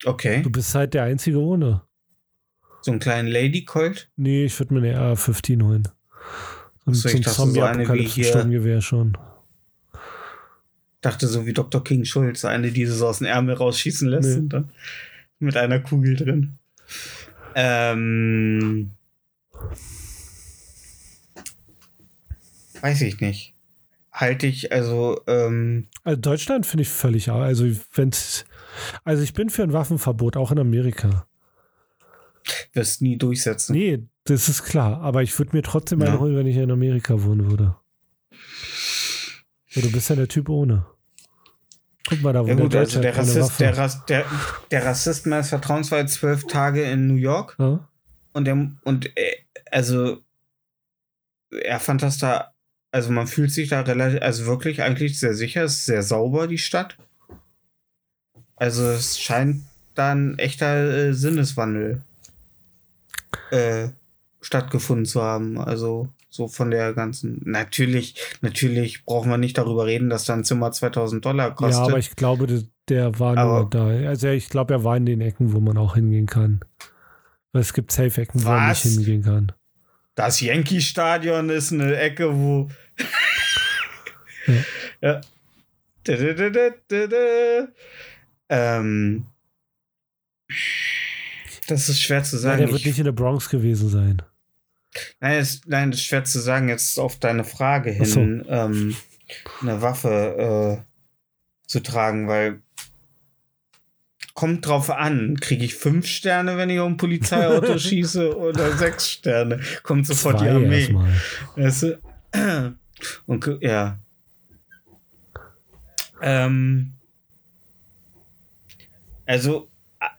Okay. Du bist halt der Einzige ohne. So einen kleinen Lady Colt. Nee, ich würde mir eine AR-15 holen. So, Ach so, so ein dachte, so schon. Dachte so wie Dr. King Schulz, eine, die so aus dem Ärmel rausschießen lässt Nee. und dann mit einer Kugel drin. Ähm. Weiß ich nicht. Halte ich, also, ähm, Also Deutschland finde ich völlig, also wenn's, also ich bin für ein Waffenverbot, auch in Amerika. wirst nie durchsetzen. Nee, das ist klar, aber ich würde mir trotzdem Ja. holen, wenn ich in Amerika wohnen würde. Ja, du bist ja der Typ ohne. Guck mal, da wo Ja gut, der also der hat keine Rassist, der, Rass, der, der Rassist meines Vertrauens war jetzt zwölf Tage in New York ja? und der, und äh, also er fand das da, also man fühlt sich da relativ, also wirklich eigentlich sehr sicher, es ist sehr sauber, die Stadt. Also es scheint da ein echter äh, Sinneswandel äh, stattgefunden zu haben. Also so von der ganzen. Natürlich, natürlich brauchen wir nicht darüber reden, dass da ein Zimmer 2000 Dollar kostet. ja, aber ich glaube, der, war Aber- nur da. Also ich glaube, er war in den Ecken, wo man auch hingehen kann. Es gibt Safe-Ecken, wo man nicht hingehen kann. Das Yankee-Stadion ist eine Ecke, wo. ja. Ähm. Das ist schwer zu sagen. der wird Ich- nicht in der Bronx gewesen sein. nein, es, nein, das ist schwer zu sagen. Jetzt auf deine Frage Ach so. hin, ähm, eine Waffe äh, zu tragen, weil kommt drauf an. Kriege ich fünf Sterne, wenn ich um ein Polizeiauto schieße oder sechs Sterne? Kommt sofort die Zwei Armee. erstmal. Weißt du? Und ja. Ähm, also,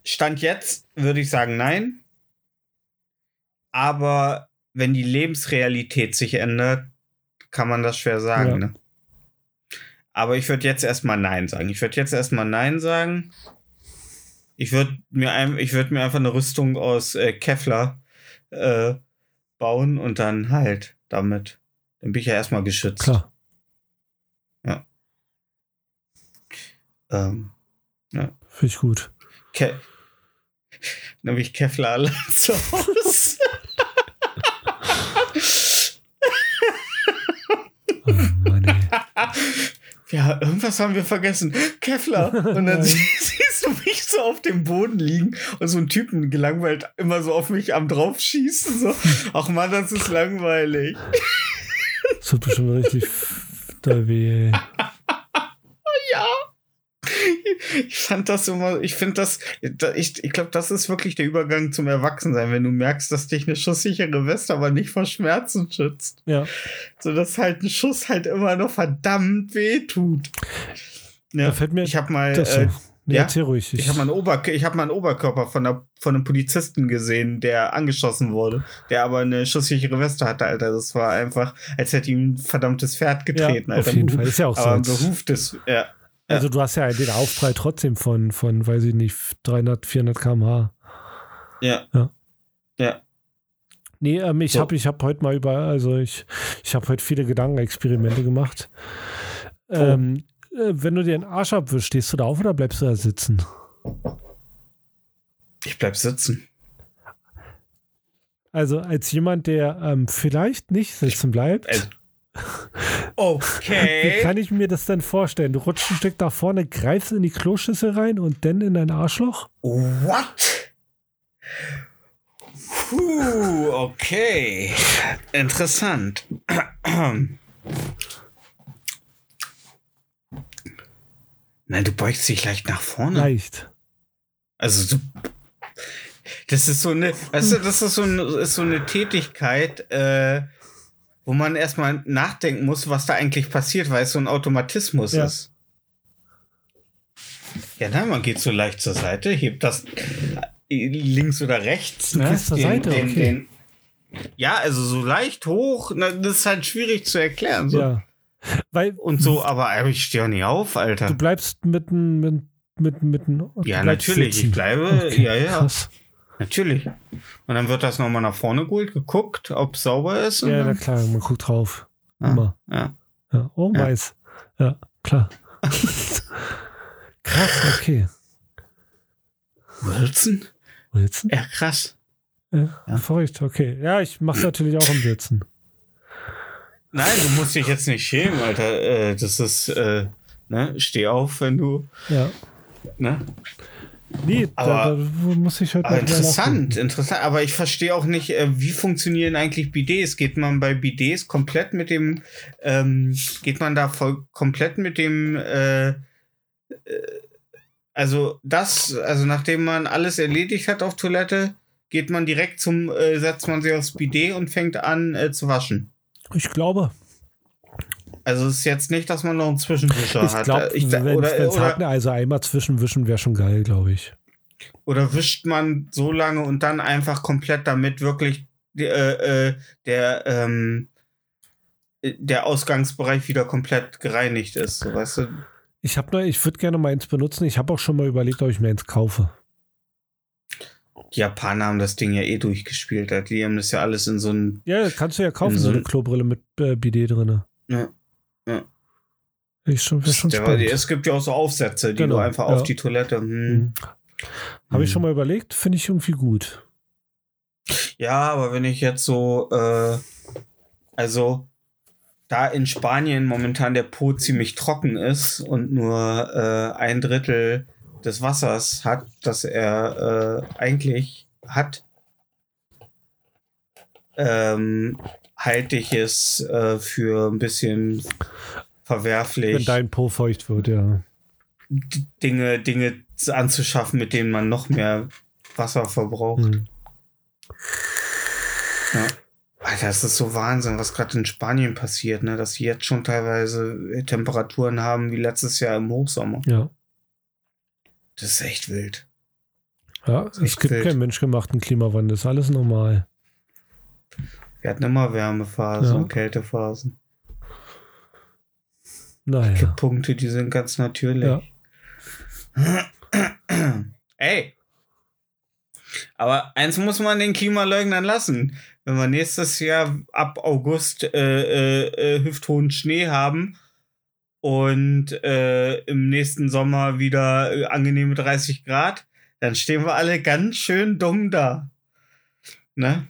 Stand jetzt würde ich sagen nein. Aber wenn die Lebensrealität sich ändert, kann man das schwer sagen. Ja. Ne? Aber ich würde jetzt erstmal nein sagen. Ich würde jetzt erstmal nein sagen. Ich würde mir, ein, ich würd mir einfach eine Rüstung aus äh, Kevlar äh, bauen und dann halt damit. Dann bin ich ja erstmal geschützt. Klar. Ähm, Finde ich gut. Ke dann habe ich Kevlar zu Hause. Oh Mann, ja, irgendwas haben wir vergessen. Kevlar. Und dann sie- siehst du mich so auf dem Boden liegen und so ein Typen gelangweilt immer so auf mich am draufschießen. So. Ach man, das ist langweilig. Das tut bestimmt richtig da weh. ja. Ich fand das immer, ich finde das, ich, ich glaube, das ist wirklich der Übergang zum Erwachsensein, wenn du merkst, dass dich eine schusssichere Weste aber nicht vor Schmerzen schützt. Ja. So dass halt ein Schuss halt immer noch verdammt weh tut. Ja, da fällt mir ich habe mal, äh, Nee, ja? ruhig. ich habe mal, einen Ober ich hab mal einen Oberkörper von, der, von einem Polizisten gesehen, der angeschossen wurde, der aber eine schusssichere Weste hatte, Alter. Das war einfach, als hätte ihm ein verdammtes Pferd getreten, ja, Alter. Auf jeden Fall. Ist ja auch aber ein so. behuftes, ja. Also du hast ja den Aufprall trotzdem von, von, weiß ich nicht, 300, 400 km/h. Ja. Ja. Ja. Nee, ähm, ich So. habe hab heute mal über, also ich, ich habe heute viele Gedankenexperimente gemacht. Oh. Ähm, äh, wenn du dir den Arsch abwischst, stehst du da auf oder bleibst du da sitzen? Ich bleib sitzen. Also als jemand, der ähm, vielleicht nicht sitzen bleibt, wie Okay. kann ich mir das denn vorstellen? Du rutschst ein Stück nach vorne, greifst in die Kloschüssel rein und dann in dein Arschloch? What? Puh, okay. Interessant. Nein, du beugst dich leicht nach vorne. Leicht. Also du, das ist so eine, weißt du, das ist so eine, ist so eine Tätigkeit, äh, wo man erstmal nachdenken muss, was da eigentlich passiert, weil es so ein Automatismus Ja. ist. Ja, nein, man geht so leicht zur Seite, hebt das äh, links oder rechts. Du ne? zur Seite, okay. ja, also so leicht hoch, na, das ist halt schwierig zu erklären. So. Ja. Weil Und so, aber ich stehe auch nicht auf, Alter. du bleibst mitten, mit, mit, mitten. du Ja, natürlich, sitzen. ich bleibe, Okay, ja, ja. Krass. Natürlich. Und dann wird das nochmal nach vorne geholt, geguckt, ob es sauber ist. Ja, na klar, man guckt drauf. Ja. Immer. ja. Ja. Oh, Ja. weiß. Ja, klar. krass, okay. Wilson? Wilson? Ja, krass. Ja, Ja. verrückt, okay. Ja, ich mache natürlich auch im Sitzen. Nein, du musst dich jetzt nicht schämen, Alter. Äh, das ist, äh, ne, steh auf, wenn du, Ja. ne? Nee, da, da Aber- muss ich Aber drüber interessant, interessant. Aber ich verstehe auch nicht, äh, wie funktionieren eigentlich Bidets? Geht man bei Bidets komplett mit dem, ähm, geht man da voll komplett mit dem, äh, äh, also das, also nachdem man alles erledigt hat auf Toilette, geht man direkt zum, äh, setzt man sich aufs Bidet und fängt an äh, zu waschen. Ich glaube, Also es ist jetzt nicht, dass man noch einen Zwischenwischer ich hat. glaube, Äh, ich, wenn oder, es hat, also einmal zwischenwischen wäre schon geil, glaube ich. Oder wischt man so lange und dann einfach komplett damit wirklich äh, äh, der, ähm, der Ausgangsbereich wieder komplett gereinigt ist. So, weißt du? Ich habe ich würde gerne mal eins benutzen. Ich habe auch schon mal überlegt, ob ich mir eins kaufe. Die Japaner haben das Ding ja eh durchgespielt. Die haben das ja alles in so ein. Ja, kannst du ja kaufen, so so eine ein- Klobrille mit äh, Bidet drin. Ja. Ja. Ich schon, wär schon Der, es gibt ja auch so Aufsätze, die Genau, du einfach ja. auf die Toilette. Hm. Mhm. Habe ich Hm. schon mal überlegt, finde ich irgendwie gut. Ja, aber wenn ich jetzt so, äh, also da in Spanien momentan der Po ziemlich trocken ist und nur äh, ein Drittel des Wassers hat, das er äh, eigentlich hat, ähm, halte ich es äh, für ein bisschen Wenn verwerflich, dein Po feucht wird, ja. Dinge, Dinge anzuschaffen, mit denen man noch mehr Wasser verbraucht. Mhm. Ja. Alter, das ist so Wahnsinn, was gerade in Spanien passiert, ne? Dass sie jetzt schon teilweise Temperaturen haben wie letztes Jahr im Hochsommer. Ja. Das ist echt wild. Ja, es gibt wild. keinen menschgemachten Klimawandel, ist alles normal. Wir hatten immer Wärmephasen Ja. und Kältephasen. Naja. Kipppunkte, die sind ganz natürlich. Ja. Ey. Aber eins muss man den Klimaleugnern lassen. Wenn wir nächstes Jahr ab August äh, äh, äh, hüfthohen Schnee haben und äh, im nächsten Sommer wieder äh, angenehme 30 Grad, dann stehen wir alle ganz schön dumm da. Ne?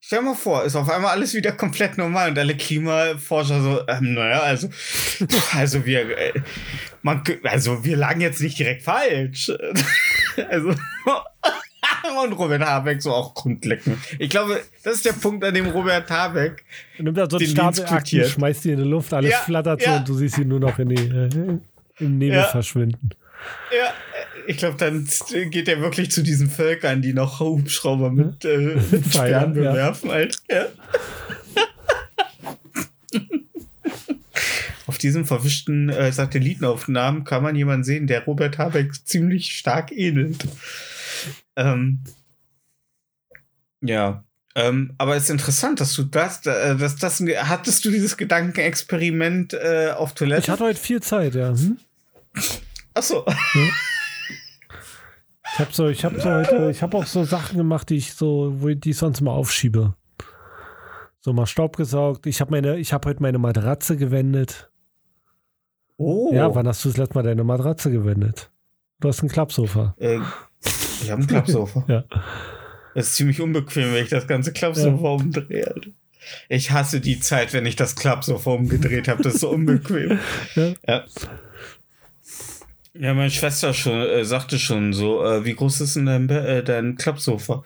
Stell mal vor, ist auf einmal alles wieder komplett normal und alle Klimaforscher so, ähm, naja, also, also wir, äh, man, also wir lagen jetzt nicht direkt falsch. also, und Robert Habeck so auch grundlecken. Ich glaube, das ist der Punkt, an dem Robert Habeck nimmt da so einen Stapel Akten, schmeißt die in die Luft, alles ja, flattert so und du siehst ihn nur noch in die, äh, im Nebel ja. verschwinden. Ja, ich glaube, dann geht er wirklich zu diesen Völkern, die noch Hubschrauber mit, äh, mit Feiern bewerfen. Ja. Halt. Ja. Auf diesen verwischten äh, Satellitenaufnahmen kann man jemanden sehen, der Robert Habeck ziemlich stark ähnelt. Ähm, ja. Ähm, aber es ist interessant, dass du das, äh, dass das, hattest du dieses Gedankenexperiment äh, auf Toilette? Ich hatte heute viel Zeit, ja. Hm? Ach so. Hm? Ich habe so, ich habe so heute, ich habe auch so Sachen gemacht, die ich so, wo ich die sonst mal aufschiebe. So mal Staub gesaugt. Ich habe meine, ich habe heute meine Matratze gewendet. Oh. Ja, wann hast du das letzte Mal deine Matratze gewendet? Du hast ein Klappsofa. Äh, ich habe ein Klappsofa. ja. Das ist ziemlich unbequem, wenn ich das ganze Klappsofa ja. umdrehe. Ich hasse die Zeit, wenn ich das Klappsofa umgedreht habe. Das ist so unbequem. ja. ja. Ja, meine Schwester schon, äh, sagte schon so, äh, wie groß ist denn dein, äh, dein Klappsofa?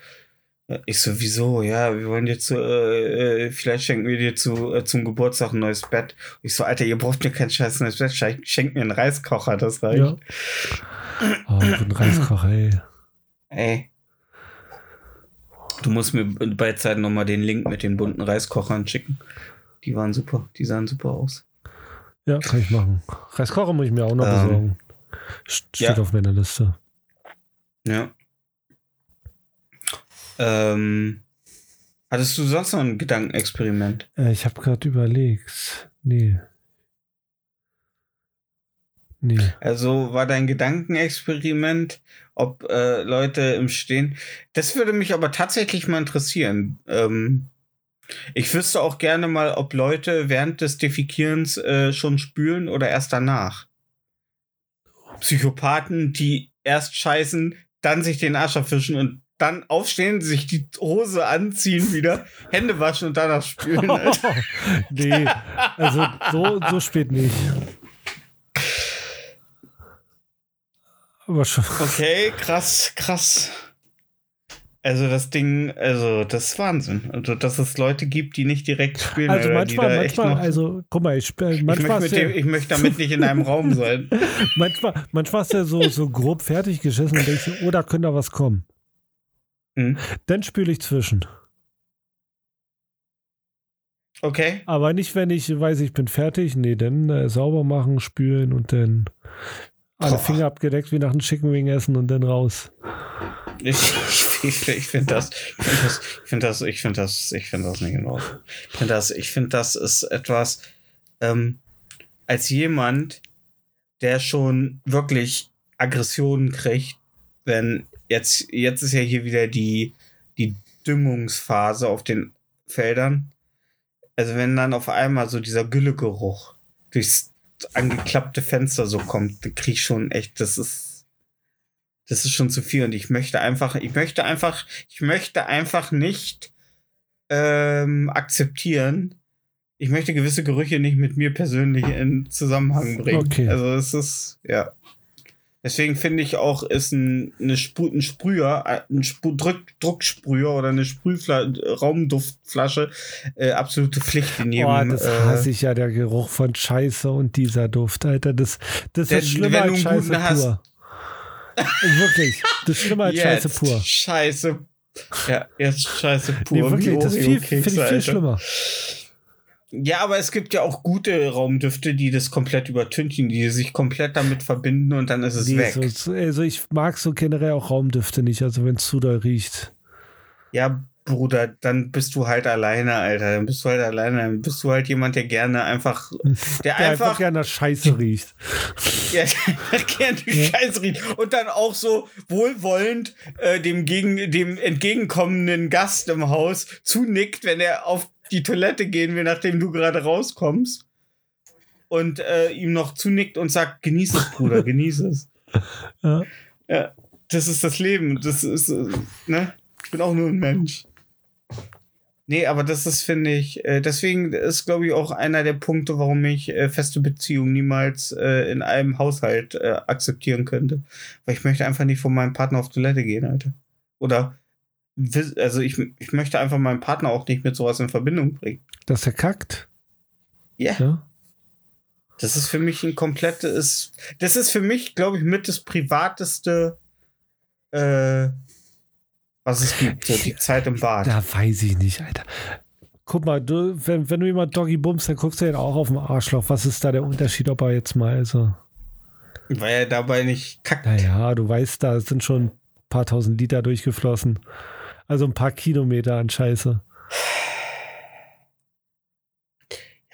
Ich so, wieso? Ja, wir wollen dir zu, äh, äh, vielleicht schenken wir dir zu, äh, zum Geburtstag ein neues Bett. Ich so, Alter, ihr braucht mir kein scheiß neues Bett, schenkt mir einen Reiskocher, das reicht. Ja. Oh, ein Reiskocher, ey. Ey. Du musst mir bei nochmal den Link mit den bunten Reiskochern schicken. Die waren super, die sahen super aus. Ja, kann ich machen. Reiskocher muss ich mir auch noch ähm, besorgen. Steht ja. auf meiner Liste. Ja. Ähm, hattest du sonst noch ein Gedankenexperiment? Äh, ich habe gerade überlegt. Nee. Nee. Also war dein Gedankenexperiment, ob äh, Leute im Stehen. Das würde mich aber tatsächlich mal interessieren. Ähm, ich wüsste auch gerne mal, ob Leute während des Defikierens äh, schon spülen oder erst danach. Psychopathen, die erst scheißen, dann sich den Arsch abfischen und dann aufstehen, sich die Hose anziehen wieder, Hände waschen und danach spülen. Oh, nee, also so, so spät nicht. Aber schon. Okay, krass, krass. Also das Ding, also das ist Wahnsinn. Also dass es Leute gibt, die nicht direkt spielen. Also manchmal, manchmal, also guck mal, ich spiele manchmal. Ich möchte, dem, ich möchte, damit nicht in einem Raum sein. manchmal, manchmal ist er so, so grob fertig geschissen und denkst, oh, da könnte da was kommen. Mhm. Dann spüle ich zwischen. Okay. Aber nicht, wenn ich weiß, ich bin fertig. Nee, dann äh, sauber machen, spülen und dann alle Boah. Finger abgedeckt wie nach einem Chicken Wing essen und dann raus. Ich, ich, ich finde das, ich finde das, ich finde das, ich finde das, das nicht in Ordnung. Ich finde das, ich finde das ist etwas, ähm, als jemand, der schon wirklich Aggressionen kriegt, wenn jetzt, jetzt ist ja hier wieder die, die Düngungsphase auf den Feldern. Also wenn dann auf einmal so dieser Güllegeruch durchs angeklappte Fenster so kommt, dann krieg ich schon echt, das ist das ist schon zu viel und ich möchte einfach, ich möchte einfach, ich möchte einfach nicht ähm, akzeptieren. Ich möchte gewisse Gerüche nicht mit mir persönlich in Zusammenhang bringen. Okay. Also es ist, ja. Deswegen finde ich auch, ist ein, eine Spru ein Sprüher, ein Spru Druck Drucksprüher oder eine Sprühfla Raumduftflasche äh, absolute Pflicht in jedem. Oh, das äh, hasse ich ja, der Geruch von Scheiße und dieser Duft, Alter. Das, das ist schlimmer als Scheiße pur. Hast, wirklich. Das ist schlimmer als jetzt Scheiße pur. Scheiße. Ja, jetzt Scheiße pur. Nee, wirklich, das finde ich viel schlimmer. Ja, aber es gibt ja auch gute Raumdüfte, die das komplett übertünchen, die sich komplett damit verbinden und dann ist es nee, weg. So, also ich mag so generell auch Raumdüfte nicht, also wenn es zu doll riecht. Ja, Bruder, dann bist du halt alleine, Alter. Dann bist du halt alleine. Dann bist du halt jemand, der gerne einfach. Der, der einfach, einfach gerne Scheiße riecht. Ja, der gerne. Scheiße riecht. Und dann auch so wohlwollend äh, dem, gegen, dem entgegenkommenden Gast im Haus zunickt, wenn er auf die Toilette gehen will, nachdem du gerade rauskommst. Und äh, ihm noch zunickt und sagt: Genieß es, Bruder, genieß es. Ja. ja. Das ist das Leben. Das ist, äh, ne? Ich bin auch nur ein Mensch. Nee, aber das ist, finde ich, äh, deswegen ist, glaube ich, auch einer der Punkte, warum ich äh, feste Beziehungen niemals äh, in einem Haushalt äh, akzeptieren könnte. Weil ich möchte einfach nicht von meinem Partner auf Toilette gehen, Alter. Oder, also ich, ich möchte einfach meinen Partner auch nicht mit sowas in Verbindung bringen. Dass er kackt. Ja. Ja. Das ist für mich ein komplettes, das ist für mich, glaube ich, mit das privateste, äh, was es gibt, so die Zeit im Bad. Da weiß ich nicht, Alter. Guck mal, du, wenn, wenn du jemand Doggy bummst, dann guckst du ihn auch auf den Arschloch. Was ist da der Unterschied, ob er jetzt mal, also. Weil er dabei nicht kackt. Naja, du weißt, da sind schon ein paar tausend Liter durchgeflossen. Also ein paar Kilometer an Scheiße.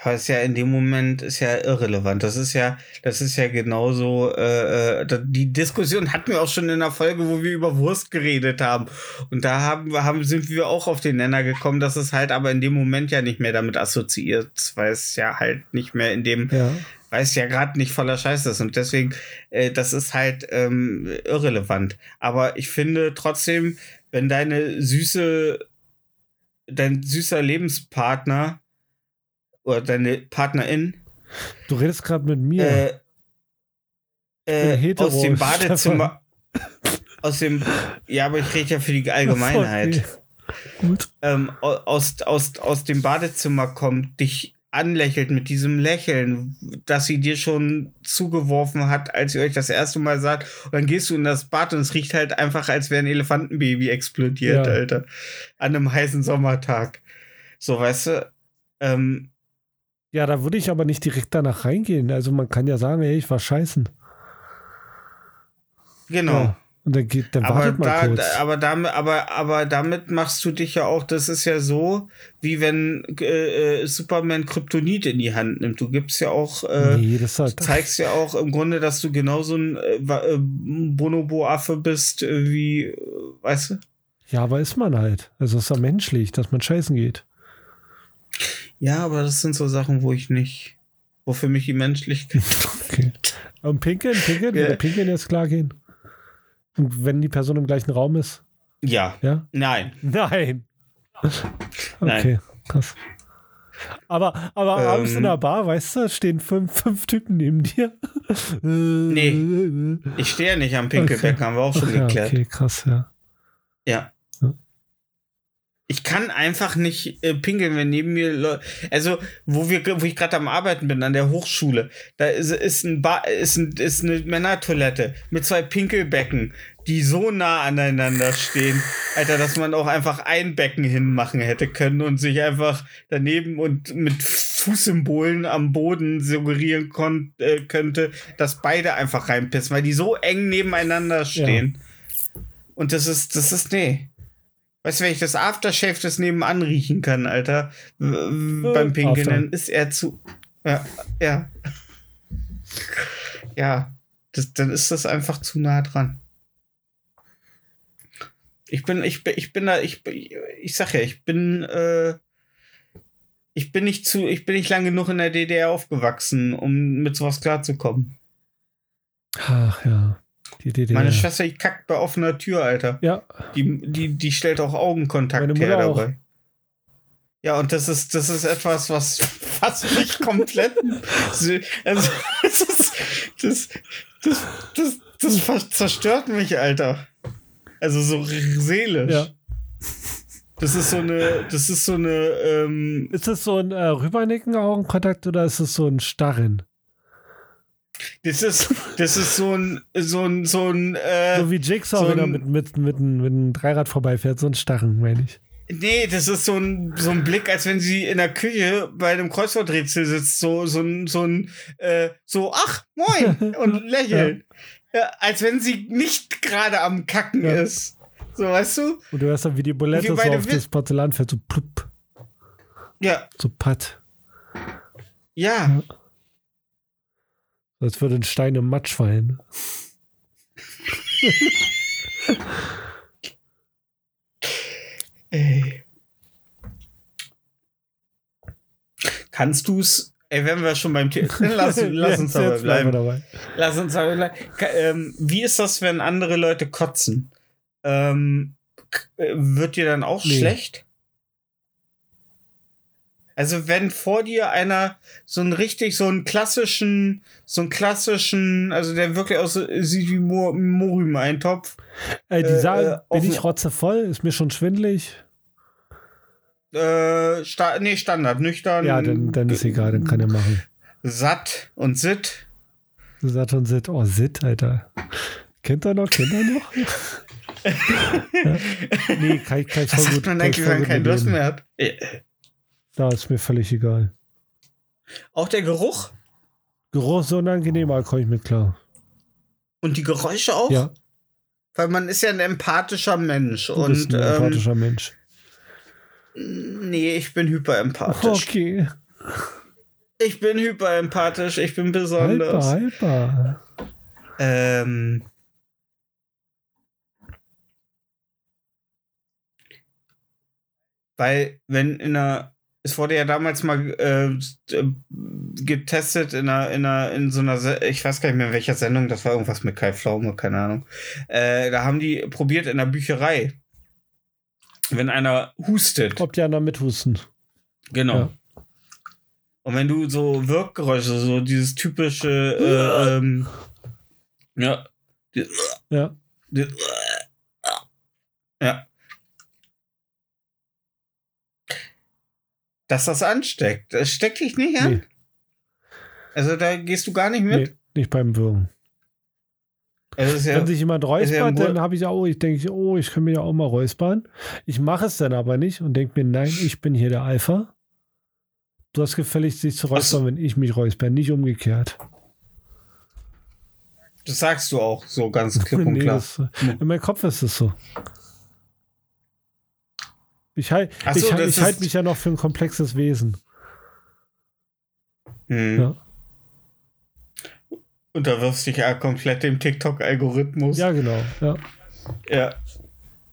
Ja, ist ja in dem Moment ist ja irrelevant. Das ist ja, das ist ja genauso. Äh, äh, die Diskussion hatten wir auch schon in der Folge, wo wir über Wurst geredet haben. Und da haben, wir- haben sind wir auch auf den Nenner gekommen, dass es halt aber in dem Moment ja nicht mehr damit assoziiert, weil es ja halt nicht mehr in dem Ja. weil es ja gerade nicht voller Scheiß ist. Und deswegen, äh, das ist halt ähm, irrelevant. Aber ich finde trotzdem, wenn deine süße, dein süßer Lebenspartner oder deine Partnerin Du redest gerade mit mir. äh, äh, aus dem Badezimmer, aus dem, ja, aber ich rede ja für die Allgemeinheit. Okay. Gut. ähm, au- aus, aus, aus dem Badezimmer kommt, dich anlächelt mit diesem Lächeln, das sie dir schon zugeworfen hat, als ihr euch das erste Mal sagt. Und dann gehst du in das Bad und es riecht halt einfach, als wäre ein Elefantenbaby explodiert, Ja. Alter. An einem heißen Sommertag. So, weißt du, ähm, Ja, da würde ich aber nicht direkt danach reingehen. Also man kann ja sagen, ey, ich war scheißen. genau. Ja. Und dann, geht, dann Aber, wartet mal da, kurz. da, aber, damit, aber, aber damit machst du dich ja auch, das ist ja so, wie wenn äh, äh, Superman Kryptonit in die Hand nimmt. Du gibst ja auch, äh, nee, halt, Du zeigst ja auch im Grunde, dass du genauso ein äh, äh, Bonobo-Affe bist, äh, wie, weißt du? ja, aber ist man halt. Also ist ja menschlich, dass man scheißen geht. Ja, aber das sind so Sachen, wo ich nicht, wo für mich die Menschlichkeit. Okay. Und pinkeln, pinkeln, Ja. pinkeln jetzt klar gehen. Und wenn die Person im gleichen Raum ist, ja, ja? nein. Nein. Okay, Nein. krass. Aber, aber Ähm. abends in der Bar, weißt du, stehen fünf, fünf Typen neben dir. Nee. Ich stehe ja nicht am Pinkelbecken, haben wir auch schon Ach ja, geklärt. okay, krass, ja. Ja. Ja. Ich kann einfach nicht äh, pinkeln, wenn neben mir Leute. Also, wo, wir, wo ich gerade am Arbeiten bin, an der Hochschule, da ist, ist, ein ba ist, ein, ist eine Männertoilette mit zwei Pinkelbecken, die so nah aneinander stehen, Alter, dass man auch einfach ein Becken hinmachen hätte können und sich einfach daneben und mit Fußsymbolen am Boden suggerieren kon äh, könnte, dass beide einfach reinpissen, weil die so eng nebeneinander stehen. Und das ist, das ist, nee. Weißt du, wenn ich das Aftershave das nebenan riechen kann, Alter, w- beim Pinkeln, dann ist er zu. Ja, ja. Ja, das, dann ist das einfach zu nah dran. Ich bin, ich bin, ich bin da, ich, ich sag ja, ich bin, äh, ich bin nicht zu, ich bin nicht lang genug in der DDR aufgewachsen, um mit sowas klarzukommen. Ach ja. Die DDR. Meine Schwester, die kackt bei offener Tür, Alter. Ja, Die, die, die stellt auch Augenkontakt Meine her Mutter auch. dabei. Ja, und das ist, das ist etwas, was fast mich komplett. also, das, ist, das, das, das, das zerstört mich, Alter. Also so seelisch. ja. Das ist so eine, das ist so eine, ähm, Ist das so ein äh, Rübernicken Augenkontakt oder ist es so ein Starren? Das ist, das ist so ein, so ein, so ein, äh, so wie Jigsaw, so wenn er mit, mit, mit, einem- mit einem Dreirad vorbeifährt, so ein Starren, meine ich. Nee, das ist so ein, so ein Blick, als wenn sie in der Küche bei einem Kreuzworträtsel sitzt, so, so ein, so ein, äh, so, ach, moin, und lächeln. Ja, als wenn sie nicht gerade am Kacken Ja. ist. So, weißt du? Und du hörst dann, wie die Bulette so auf das Porzellan fällt, so plupp, Ja, so patt. ja. Als würde ein Stein im Matsch fallen. Ey. Kannst du's? Ey, wenn wir schon beim Thema. Lass, lass uns dabei bleiben dabei. Lass uns dabei bleiben. Ähm, wie ist das, wenn andere Leute kotzen? Ähm, äh, wird dir dann auch Nee. schlecht? Also wenn vor dir einer so einen richtig, so einen klassischen, so einen klassischen, also der wirklich aus sieht wie Morim-Eintopf. Äh, die sagen, äh, bin ich rotzevoll, ist mir schon schwindlig. Äh, sta nee, Standard, nüchtern. Ja, dann, dann ist egal, dann kann er machen. Satt und Sit. Satt und Sit, oh, Sit, Alter. Kennt er noch, kennt er noch? ja. Nee, kann, ich kann ich voll gut. Man eigentlich, wenn man keinen Durst mehr hat. Da ist mir völlig egal. Auch der Geruch? Geruch ist so unangenehm, aber komme ich mit klar. Und die Geräusche auch? Ja. Weil man ist ja ein empathischer Mensch. Du und, bist ein ähm, empathischer Mensch. Nee, ich bin hyperempathisch. Okay. Ich bin hyperempathisch, ich bin besonders. Hyper, hyper. Ähm. Weil, wenn in einer es wurde ja damals mal äh, getestet in einer, in einer, in so einer, ich weiß gar nicht mehr in welcher Sendung, das war irgendwas mit Kai Pflaume, keine Ahnung. Äh, da haben die probiert in der Bücherei, wenn einer hustet. Ob die anderen mithusten. Genau. Ja. Und wenn du so Wirkgeräusche, so dieses typische, äh, ähm, ja. Ja. Ja. Dass das ansteckt. Das steckt dich nicht an. Nee. Also da gehst du gar nicht mit? Nee, nicht beim Würgen. Also ja, Wenn sich jemand räuspert, ja dann habe ich auch, ich denke, oh, ich kann mir ja auch mal räuspern. Ich mache es dann aber nicht und denke mir, nein, ich bin hier der Alpha. Du hast gefällig, sich zu räuspern, so. wenn ich mich räusper, nicht umgekehrt. Das sagst du auch so ganz klipp und nee, klar. Das, in meinem Kopf ist es so. Ich, halt, so, ich, ich halte mich ja noch für ein komplexes Wesen. Hm. Ja. Und da wirfst dich ja komplett dem TikTok-Algorithmus. Ja, genau. Ja. ja.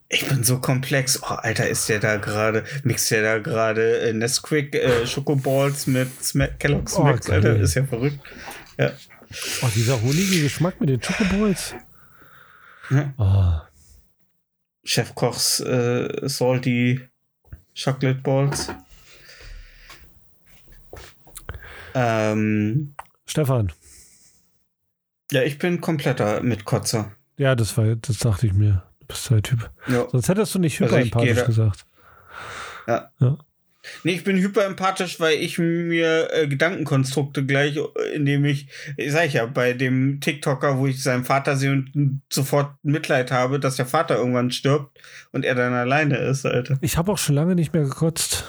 Ich bin so komplex. Oh, Alter, ist der da gerade, mixt der da gerade äh, Nesquik äh, Schokoballs mit Sma Kellogg's oh, Max, Alter, ist ja verrückt. Ja. Oh, dieser honige Geschmack mit den Schokoballs. Ja. Oh. Chefkochs äh, Salty Chocolate Balls. Ähm, Stefan. Ja, ich bin kompletter Mitkotzer. Ja, das war, das dachte ich mir. Du bist der Typ. Ja. Sonst hättest du nicht also hyperempathisch also gesagt. Ja. ja. Nee, ich bin hyperempathisch, weil ich mir äh, Gedankenkonstrukte gleich, indem ich, ich sag ich ja, bei dem TikToker, wo ich seinen Vater sehe und sofort Mitleid habe, dass der Vater irgendwann stirbt und er dann alleine ist, Alter. Ich habe auch schon lange nicht mehr gekotzt.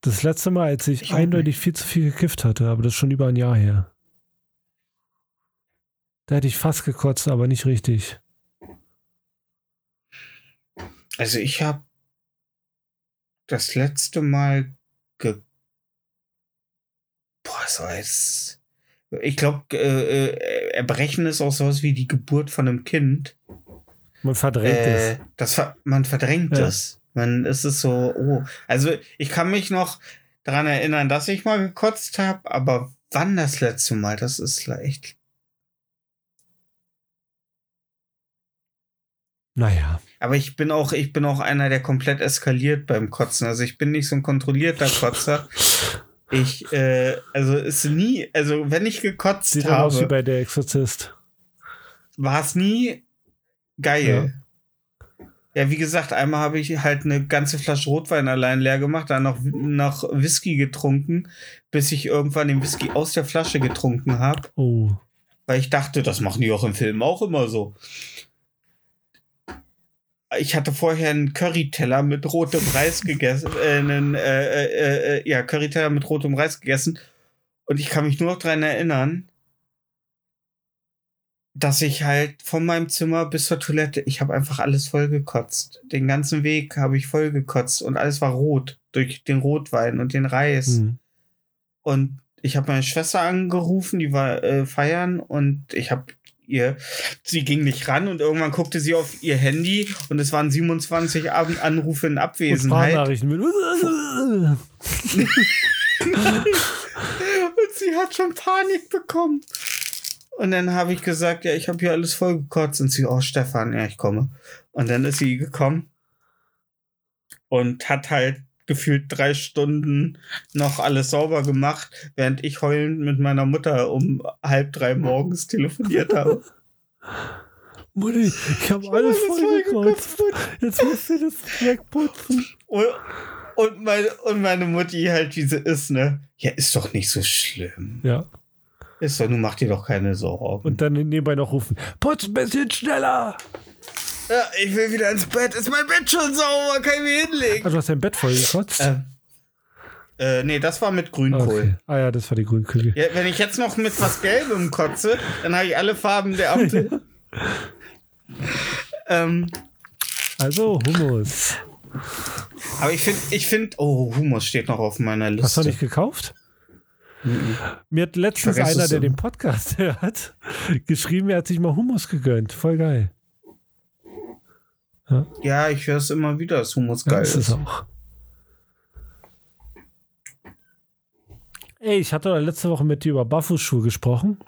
Das letzte Mal, als ich, ich eindeutig viel zu viel gekifft hatte, aber das ist schon über ein Jahr her. Da hätte ich fast gekotzt, aber nicht richtig. Also ich habe das letzte Mal ge Boah, so als. Ich glaube, äh, äh, Erbrechen ist auch sowas wie die Geburt von einem Kind. Man verdrängt äh, es. Das, man verdrängt ja. es. Man ist es so, oh. Also ich kann mich noch daran erinnern, dass ich mal gekotzt habe, aber wann das letzte Mal, das ist echt. Naja. Aber ich bin auch, ich bin auch einer, der komplett eskaliert beim Kotzen. Also ich bin nicht so ein kontrollierter Kotzer. Ich, äh, also ist nie, also wenn ich gekotzt Sieht habe. aus wie bei der Exorzist. War es nie geil. Ja. ja. wie gesagt, einmal habe ich halt eine ganze Flasche Rotwein allein leer gemacht, dann noch, noch Whisky getrunken, bis ich irgendwann den Whisky aus der Flasche getrunken habe. Oh. Weil ich dachte, das machen die auch im Film auch immer so ich hatte vorher einen Curryteller mit rotem Reis gegessen, äh, einen, äh, äh, äh, ja, Curryteller mit rotem Reis gegessen. Und ich kann mich nur noch daran erinnern, dass ich halt von meinem Zimmer bis zur Toilette, ich habe einfach alles vollgekotzt. Den ganzen Weg habe ich vollgekotzt und alles war rot durch den Rotwein und den Reis. Mhm. Und ich habe meine Schwester angerufen, die war äh, feiern und ich habe ihr, sie ging nicht ran und irgendwann guckte sie auf ihr Handy und es waren 27 Anrufe in Abwesenheit. Und, und sie hat schon Panik bekommen. Und dann habe ich gesagt, ja, ich habe hier alles voll gekotzt. Und sie, oh, Stefan, ja, ich komme. Und dann ist sie gekommen und hat halt gefühlt drei Stunden noch alles sauber gemacht, während ich heulend mit meiner Mutter um halb drei morgens telefoniert habe. Mutti, ich habe alles vollgekotzt. Jetzt musst du das wegputzen. Und, und, meine, und meine Mutti halt, wie sie ist, ne? Ja, ist doch nicht so schlimm. Ja. Ist doch, nun mach dir doch keine Sorgen. Und dann nebenbei noch rufen: Putz ein bisschen schneller! Ja, ich will wieder ins Bett. Ist mein Bett schon sauber? Kann ich mich hinlegen? Also, du hast dein Bett vollgekotzt? Ähm, äh, nee, das war mit Grünkohl. Okay. Ah ja, das war die Grünkohl. Ja, wenn ich jetzt noch mit was Gelbem kotze, dann habe ich alle Farben der Ampel. ähm, Also, Hummus. aber ich finde, ich finde, oh, Humus steht noch auf meiner Liste. Hast du nicht gekauft? Mir hat letztens einer, der den Podcast hört, geschrieben, er hat sich mal Hummus gegönnt. Voll geil. Ja, ich höre es immer wieder, dass Humus Ja, geil ist es ist. auch. Ey, ich hatte letzte Woche mit dir über Barfußschuhe gesprochen.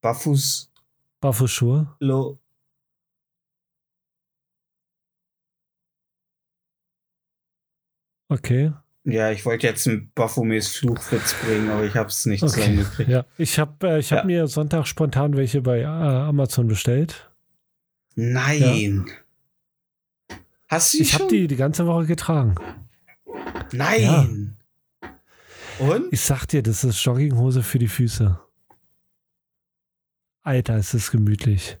Barfuß, Barfußschuhe. lo, Okay. ja, ich wollte jetzt einen Baphomets Fluchwitz bringen, aber ich habe es nicht okay. zusammengekriegt. Ja, ich habe äh, ich hab Ja. mir Sonntag spontan welche bei äh, Amazon bestellt. Nein. Hast du die Ich habe die die ganze Woche getragen. Nein. Und? Ich sag dir, das ist Jogginghose für die Füße. Alter, ist das gemütlich.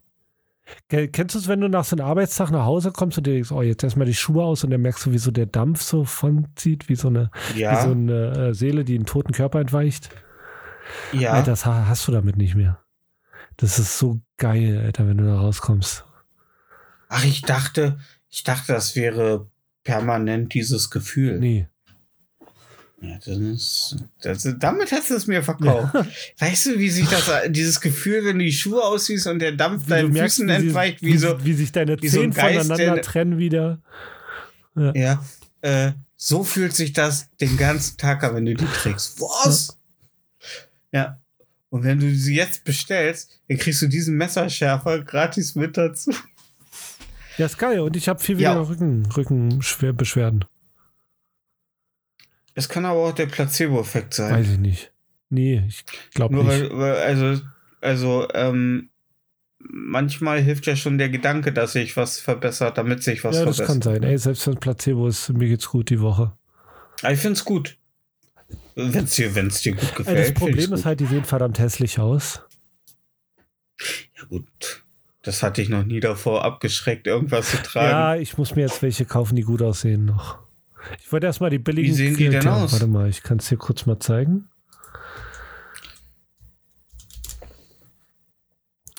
Ke- Kennst du es, wenn du nach so einem Arbeitstag nach Hause kommst und dir denkst, oh, jetzt erstmal die Schuhe aus und dann merkst du, wie so der Dampf so von zieht, wie so eine, wie so Ja, eine äh, Seele, die einen toten Körper entweicht? ja. Alter, das ha- hast du damit nicht mehr. Das ist so geil, Alter, wenn du da rauskommst. Ach, ich dachte, ich dachte, das wäre permanent dieses Gefühl. Nee. Ja, das das, damit hast du es mir verkauft. Weißt du, wie sich das, dieses Gefühl, wenn du die Schuhe ausziehst und der Dampf Wie deinen merkst, Füßen wie, entweicht, wie so, wie sich deine wie so ein Zehen Geist, voneinander der- trennen wieder. ja, äh, so fühlt sich das den ganzen Tag an, wenn du die trägst. Was? Ja. Und wenn du sie jetzt bestellst, dann kriegst du diesen Messerschärfer gratis mit dazu. Ja, ist geil. Und ich habe viel Ja. weniger Rücken, Rückenbeschwerden. Es kann aber auch der Placebo-Effekt sein. Weiß ich nicht. Nee, ich glaube Nur nicht. weil, weil, also, also, ähm, manchmal hilft ja schon der Gedanke, dass sich was verbessert, damit sich was ja, das verbessert. kann sein. Ey, selbst wenn Placebo ist, mir geht's gut die Woche. Aber ich finde es gut. Wenn es dir, wenn's dir gut Ey, gefällt. das Problem ist gut. halt, die sehen verdammt hässlich aus. Ja, gut. Das hatte ich noch nie davor abgeschreckt, irgendwas zu tragen. Ja, ich muss mir jetzt welche kaufen, die gut aussehen noch. Ich wollte erstmal die billigen. Wie sehen die denn aus? Warte mal, ich kann es dir kurz mal zeigen.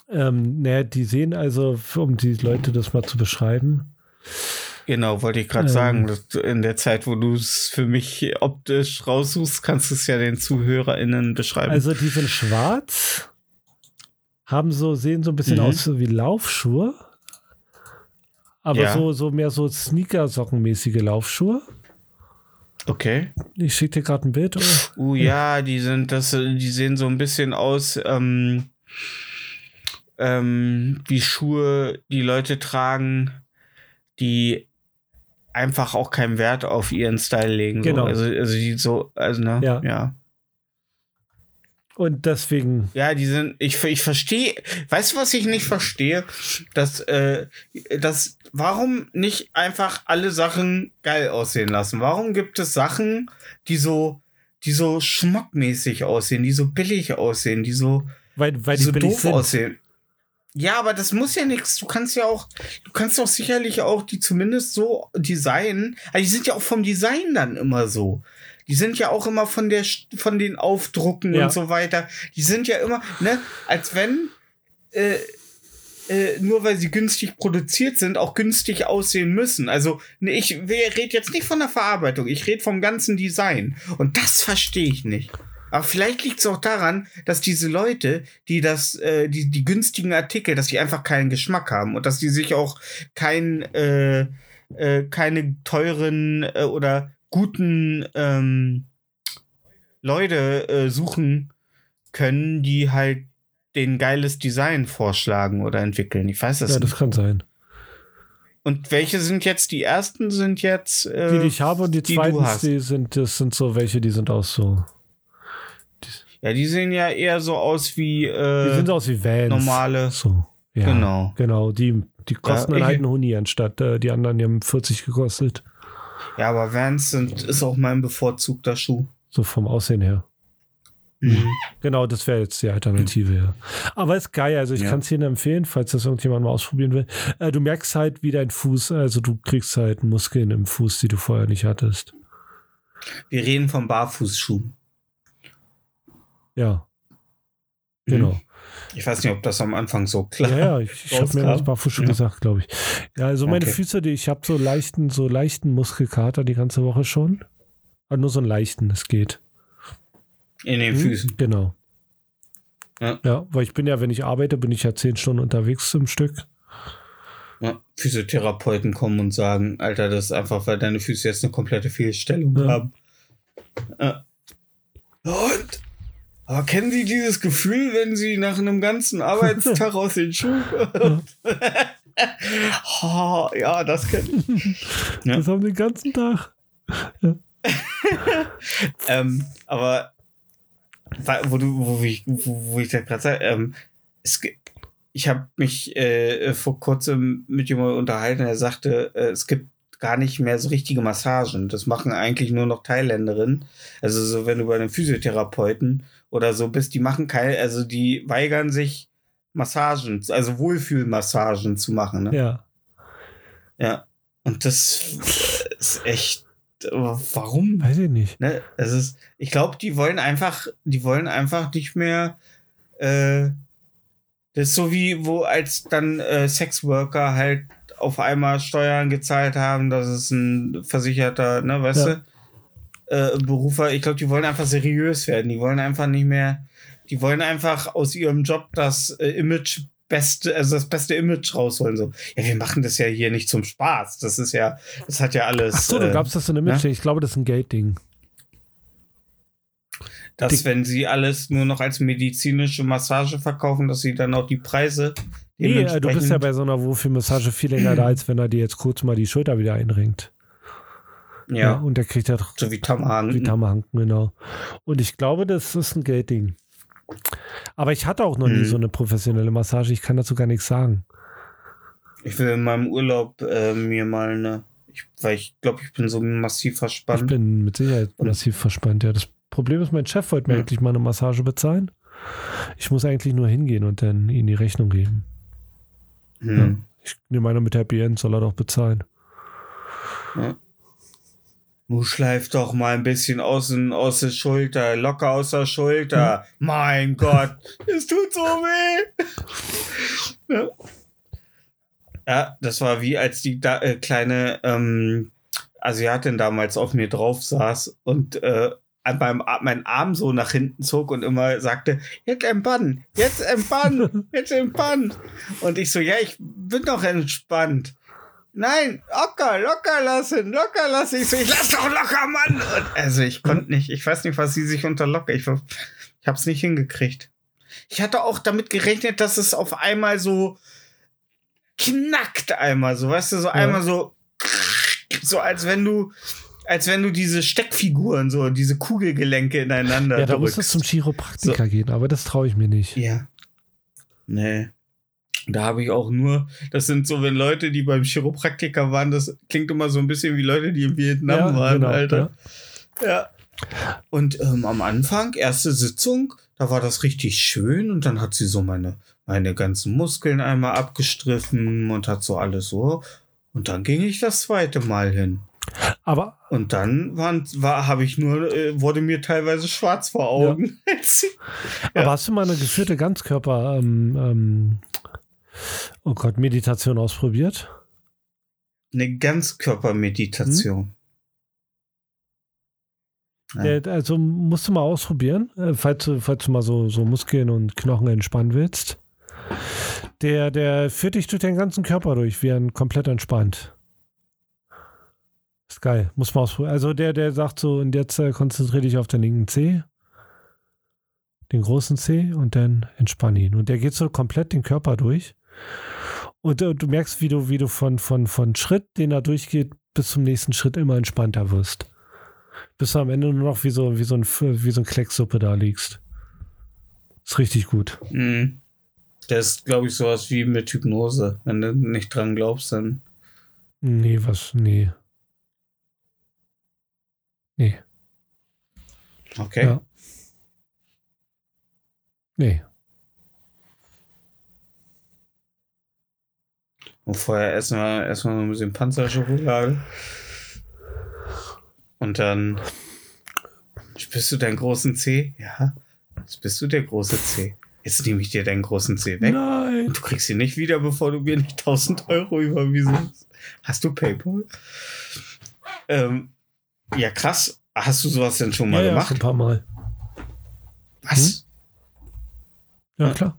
Ähm, naja, die sehen also, um die Leute das mal zu beschreiben. Genau, wollte ich gerade Ähm. sagen. In der Zeit, wo du es für mich optisch raussuchst, kannst du es ja den ZuhörerInnen beschreiben. Also die sind schwarz, haben so, sehen so ein bisschen Mhm. aus wie Laufschuhe. Aber Ja. so, so mehr so Sneaker-Sockenmäßige Laufschuhe. okay. Ich schicke dir gerade ein Bild. Oh. Uh, ja, die sind, das, die sehen so ein bisschen aus, ähm, ähm, wie Schuhe, die Leute tragen, die einfach auch keinen Wert auf ihren Style legen. So. Genau. Also, also die so, also, ne? Ja. ja. Und deswegen, Ja, die sind, ich, ich verstehe, weißt du, was ich nicht verstehe? Dass, äh, dass, warum nicht einfach alle Sachen geil aussehen lassen? Warum gibt es Sachen, die so, die so schmuckmäßig aussehen, die so billig aussehen, die so, weil, weil die so billig doof sind. aussehen? Ja, aber das muss ja nichts. Du kannst ja auch, du kannst doch sicherlich auch die zumindest so designen. Also die sind ja auch vom Design dann immer so. Die sind ja auch immer von der, von den Aufdrucken Ja. und so weiter. Die sind ja immer, ne, als wenn, äh, äh, nur weil sie günstig produziert sind, auch günstig aussehen müssen. Also, ne, ich rede jetzt nicht von der Verarbeitung, ich rede vom ganzen Design. Und das verstehe ich nicht. Aber vielleicht liegt es auch daran, dass diese Leute, die das, äh, die, die günstigen Artikel, dass die einfach keinen Geschmack haben und dass die sich auch kein, äh, äh, keine teuren äh, oder guten ähm, Leute äh, suchen können, die halt den geiles Design vorschlagen oder entwickeln. Ich weiß es Ja, nicht. das kann sein. Und welche sind jetzt die ersten? Sind jetzt äh, Die, die ich habe und die, die zweiten, die sind, das sind so welche, die sind auch so. ja, die sehen ja eher so aus wie äh, Die sind aus wie Vans. normale. So. Ja, Genau. Genau, die, die kosten Ja, dann halt einen Huni, anstatt äh, die anderen, die haben 40 gekostet. Ja, aber Vans sind ist auch mein bevorzugter Schuh. So vom Aussehen her. Mhm. Genau, das wäre jetzt die Alternative, ja. Aber ist geil, also ich Ja. kann es Ihnen empfehlen, falls das irgendjemand mal ausprobieren will. Äh, du merkst halt, wie dein Fuß, also du kriegst halt Muskeln im Fuß, die du vorher nicht hattest. Wir reden vom Barfußschuh. Ja. Mhm. Ich weiß nicht, ob das am Anfang so klar. Ja, ja, ich, ich habe mir das Barfuß schon Ja. gesagt, glaube ich. Ja, also meine Okay. Füße, die, ich habe so leichten, so leichten Muskelkater die ganze Woche schon. Aber nur so einen leichten, es geht. In den Hm? Füßen. Genau. Ja. ja, weil ich bin ja, wenn ich arbeite, bin ich ja zehn Stunden unterwegs im Stück. Ja, Physiotherapeuten kommen und sagen, Alter, das ist einfach, weil deine Füße jetzt eine komplette Fehlstellung Ja. haben. Ja. Und aber kennen Sie dieses Gefühl, wenn Sie nach einem ganzen Arbeitstag aus den Schuhen oh, ja, das kennt Ja. Das haben den ganzen Tag. ähm, aber wo du, wo ich, wo, wo ich da gerade sage, ähm, es, ich habe mich äh, vor kurzem mit jemandem unterhalten, der sagte, äh, es gibt gar nicht mehr so richtige Massagen. Das machen eigentlich nur noch Thailänderinnen. Also so, wenn du bei einem Physiotherapeuten oder so bist, die machen keine, also die weigern sich Massagen, also Wohlfühlmassagen zu machen. Ne? Ja. Ja. Und das ist echt, warum? Weiß ich nicht. Ne, es ist, ich glaube, die wollen einfach, die wollen einfach nicht mehr. Äh, das ist so wie, wo als dann äh, Sexworker halt auf einmal Steuern gezahlt haben, dass es ein versicherter, ne, weißt Ja. du, äh, Berufer. Ich glaube, die wollen einfach seriös werden. Die wollen einfach nicht mehr, die wollen einfach aus ihrem Job das äh, Image beste, also das beste Image rausholen. So, ja, wir machen das ja hier nicht zum Spaß. Das ist ja, das hat ja alles. Ach so, du äh, das in der Mitte. Ich glaube, das ist ein Geldding. dass wenn sie alles nur noch als medizinische Massage verkaufen, dass sie dann auch die Preise Nee, äh, du bist ja bei so einer Wohlfühlmassage viel länger da, als wenn er dir jetzt kurz mal die Schulter wieder einringt. Ja, Und der kriegt ja doch so wie Tamahn. die Tammerhanken, genau. Und ich glaube, das ist ein Geldding. Aber ich hatte auch noch nie Mhm. so eine professionelle Massage. Ich kann dazu gar nichts sagen. Ich will in meinem Urlaub äh, mir mal eine, ich, weil ich glaube, ich bin so massiv Ich verspannt. bin mit Sicherheit massiv verspannt. Ja, das Problem ist, mein Chef wollte mir Ja. eigentlich mal eine Massage bezahlen. Ich muss eigentlich nur hingehen und dann ihm die Rechnung geben. Hm. Ich nehme einer mit Happy End, soll er doch bezahlen. Du schleif doch mal ein bisschen aus, aus der Schulter, locker aus der Schulter. Hm. Mein Gott, es tut so weh. ja. ja, das war wie als die da, äh, kleine ähm, Asiatin damals auf mir drauf saß und äh, an meinem, meinen Arm so nach hinten zog und immer sagte, jetzt entspannen, jetzt entspannen, jetzt entspannen. Und ich so, ja, ich bin doch entspannt. Nein, locker, locker lassen, locker lassen. Ich so, ich lass doch locker, Mann. Und also ich konnte nicht, ich weiß nicht, was sie sich unter locker, ich, ich hab's nicht hingekriegt. Ich hatte auch damit gerechnet, dass es auf einmal so knackt einmal, so, weißt du, so einmal so, so als wenn du, als wenn du diese Steckfiguren, so diese Kugelgelenke ineinander Ja, da muss drückst. es zum Chiropraktiker gehen, aber das traue ich mir nicht. Ja. Nee. Da habe ich auch nur, das sind so, wenn Leute, die beim Chiropraktiker waren, das klingt immer so ein bisschen wie Leute, die in Vietnam Ja, waren, genau, Alter. Ja. Und ähm, am Anfang, erste Sitzung, da war das richtig schön und dann hat sie so meine, meine ganzen Muskeln einmal abgestriffen und hat so alles so. Und dann ging ich das zweite Mal hin. Aber Und dann waren, war, habe ich nur, äh, wurde mir teilweise schwarz vor Augen. Ja. Aber hast du mal eine geführte Ganzkörper, ähm, ähm, oh Gott, Meditation ausprobiert? Eine Ganzkörpermeditation. Ja. Der, also musst du mal ausprobieren, äh, falls du, falls du mal so, so Muskeln und Knochen entspannen willst. Der, der führt dich durch den ganzen Körper durch, wie ein komplett entspannt. Ist geil, muss man ausprobieren. Also der, der sagt so, und jetzt äh, konzentriere dich auf den linken Zeh, den großen Zeh und dann entspann ihn. Und der geht so komplett den Körper durch. Und äh, du merkst, wie du, wie du von, von, von Schritt, den er durchgeht, bis zum nächsten Schritt immer entspannter wirst. Bis du am Ende nur noch wie so, wie so, ein, wie so ein Klecksuppe da liegst. Ist richtig gut. Mhm. Das ist, glaube ich, sowas wie mit Hypnose. Wenn du nicht dran glaubst, dann. Nee, was? Nee. Nee. Okay. Ja. Nee. Und vorher essen wir erstmal noch ein bisschen Panzerschokolade. Und dann spürst du deinen großen C? Ja. Jetzt bist du der große C. Jetzt nehme ich dir deinen großen C weg. Nein. Und du kriegst ihn nicht wieder, bevor du mir nicht 1000 Euro überwiesen hast. Hast du PayPal? Ähm, ja, krass. Hast du sowas denn schon mal Ja, ja, gemacht? schon ein paar Mal. Was? Ja, klar.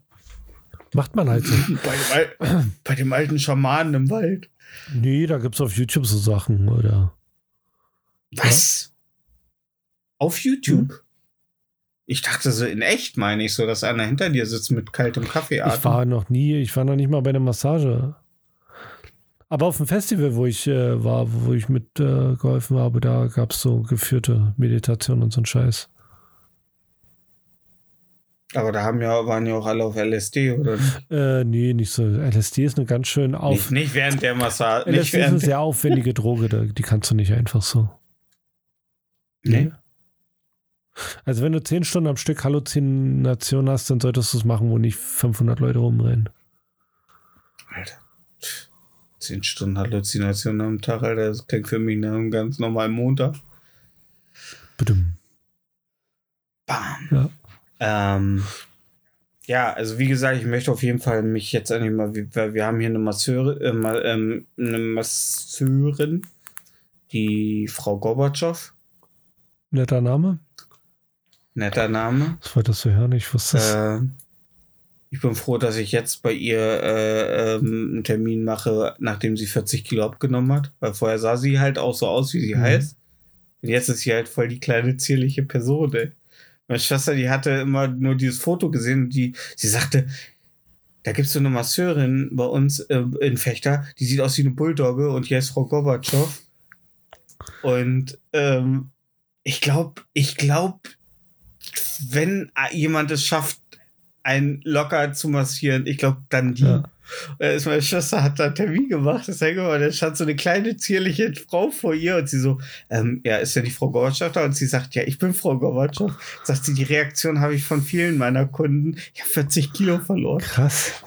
Macht man halt so. Bei, dem bei dem alten Schamanen im Wald. Nee, da gibt es auf YouTube so Sachen, oder? Was? Auf YouTube? Ich dachte so in echt, meine ich, so, dass einer hinter dir sitzt mit kaltem Kaffee. Ich war noch nie, ich war noch nicht mal bei einer Massage. Aber auf dem Festival, wo ich äh, war, wo ich mit äh, geholfen habe, da gab es so geführte Meditation und so ein Scheiß. Aber da haben ja, waren ja auch alle auf LSD, oder? Äh, nee, nicht so. LSD ist eine ganz schön auf. Nicht, nicht während der Massage. Nicht LSD ist eine während sehr aufwendige Droge, die kannst du nicht einfach so. Nee. Also wenn du 10 Stunden am Stück Halluzination hast, dann solltest du es machen, wo nicht 500 Leute rumrennen. Alter. Zehn Stunden Halluzination am Tag, Alter. Das klingt für mich nach einem ganz normalen Montag. Badum. Bam. Ja. Ähm, ja, also wie gesagt, ich möchte auf jeden Fall mich jetzt endlich mal, weil wir haben hier eine Masseure, äh, ähm, eine Masseurin, die Frau Gorbatschow, Netter Name. netter Name. Das wolltest du hören, ich wusste es. Äh, ich bin froh, dass ich jetzt bei ihr äh, ähm, einen Termin mache, nachdem sie 40 Kilo abgenommen hat. Weil vorher sah sie halt auch so aus, wie sie Mhm. heißt. Und jetzt ist sie halt voll die kleine, zierliche Person, ey. Meine Schwester, die hatte immer nur dieses Foto gesehen und die, sie sagte, da gibt es so eine Masseurin bei uns äh, in Fechter, die sieht aus wie eine Bulldogge und die heißt Frau Gorbatschow. Und ähm, ich glaube, ich glaube, wenn jemand es schafft, einen locker zu massieren, ich glaube, dann die. Ja. Äh, ist meine Schwester hat da einen Termin gemacht. Das heißt, da stand so eine kleine, zierliche Frau vor ihr und sie so, ähm, ja, ist ja die Frau Gorbatschow da? Und sie sagt, ja, ich bin Frau Gorbatschow. Sagt sie, die Reaktion habe ich von vielen meiner Kunden. Ich habe 40 Kilo verloren. Krass.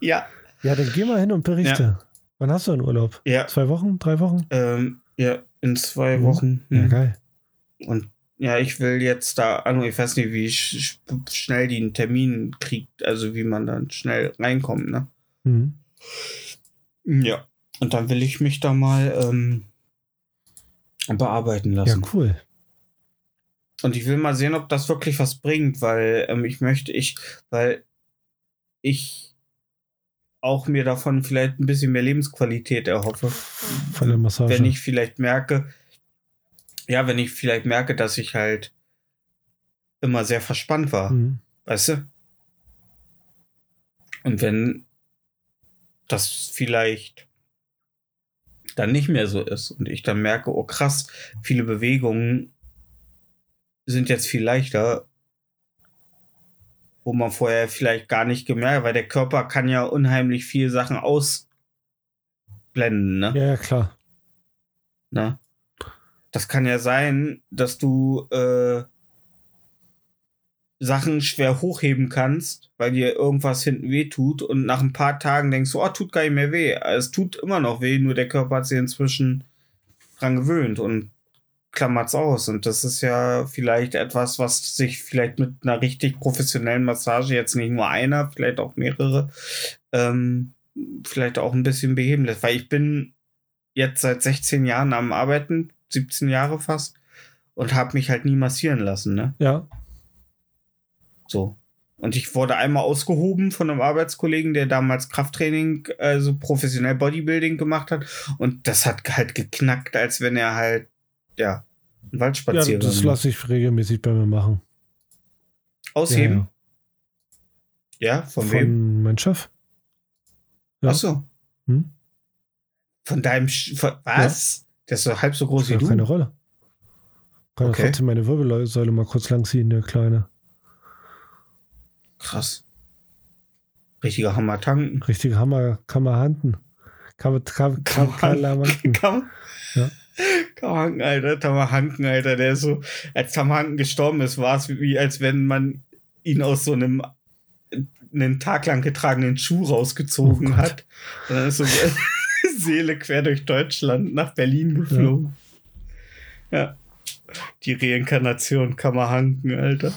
Ja, Ja, dann geh mal hin und berichte. Wann hast du einen Urlaub? ja, Zwei Wochen? Drei Wochen? ähm, ja, in zwei Mhm. Wochen. Ja, Hm. geil. Und ja, ich will jetzt da, also ich weiß nicht, wie sch sch schnell die einen Termin kriegt, also wie man dann schnell reinkommt, ne? Mhm. Ja. Und dann will ich mich da mal ähm, bearbeiten Ja, lassen. cool. Und ich will mal sehen, ob das wirklich was bringt, weil ähm, ich möchte, ich, weil ich auch mir davon vielleicht ein bisschen mehr Lebensqualität erhoffe. Von der Massage. Wenn ich vielleicht merke, ja, wenn ich vielleicht merke, dass ich halt immer sehr verspannt war, Mhm. weißt du? Und wenn das vielleicht dann nicht mehr so ist und ich dann merke, oh krass, viele Bewegungen sind jetzt viel leichter, wo man vorher vielleicht gar nicht gemerkt, weil der Körper kann ja unheimlich viel Sachen ausblenden, ne? Ja, klar. Ne? Das kann ja sein, dass du äh, Sachen schwer hochheben kannst, weil dir irgendwas hinten weh tut und nach ein paar Tagen denkst du, oh, tut gar nicht mehr weh. Es tut immer noch weh, nur der Körper hat sich inzwischen dran gewöhnt und klammert's aus. Und das ist ja vielleicht etwas, was sich vielleicht mit einer richtig professionellen Massage, jetzt nicht nur einer, vielleicht auch mehrere, ähm, vielleicht auch ein bisschen beheben lässt. Weil ich bin jetzt seit 16 Jahren am Arbeiten, 17 Jahre fast, und habe mich halt nie massieren lassen, ne? Ja. So. Und ich wurde einmal ausgehoben von einem Arbeitskollegen, der damals Krafttraining, also professionell Bodybuilding gemacht hat. Und das hat halt geknackt, als wenn er halt, ja, einen Ja, Waldspaziergang das macht. lasse ich regelmäßig bei mir machen. Ausheben? Ja, Ja, von, Von wem? meinem Chef. Ja. Ach so. Hm? Von deinem. Sch von, was? Der ist doch halb so groß wie Ja, du. keine Rolle. Kann Okay. trotzdem meine Wirbelsäule mal kurz langziehen, der Kleine. Krass. Richtiger Hammer tanken. Richtige Hammer, kann man handen. Kann man, kann, kann, kann, kann. Kann. Ja. Kann man hanken, Alter. Tamar Hanken, Alter. Der ist so, als Tamar Hanken gestorben ist, war es wie, als wenn man ihn aus so einem einen Tag lang getragenen Schuh rausgezogen Oh hat. Und dann ist so Seele quer durch Deutschland nach Berlin geflogen. Ja. Die Reinkarnation kann man hanken, Alter.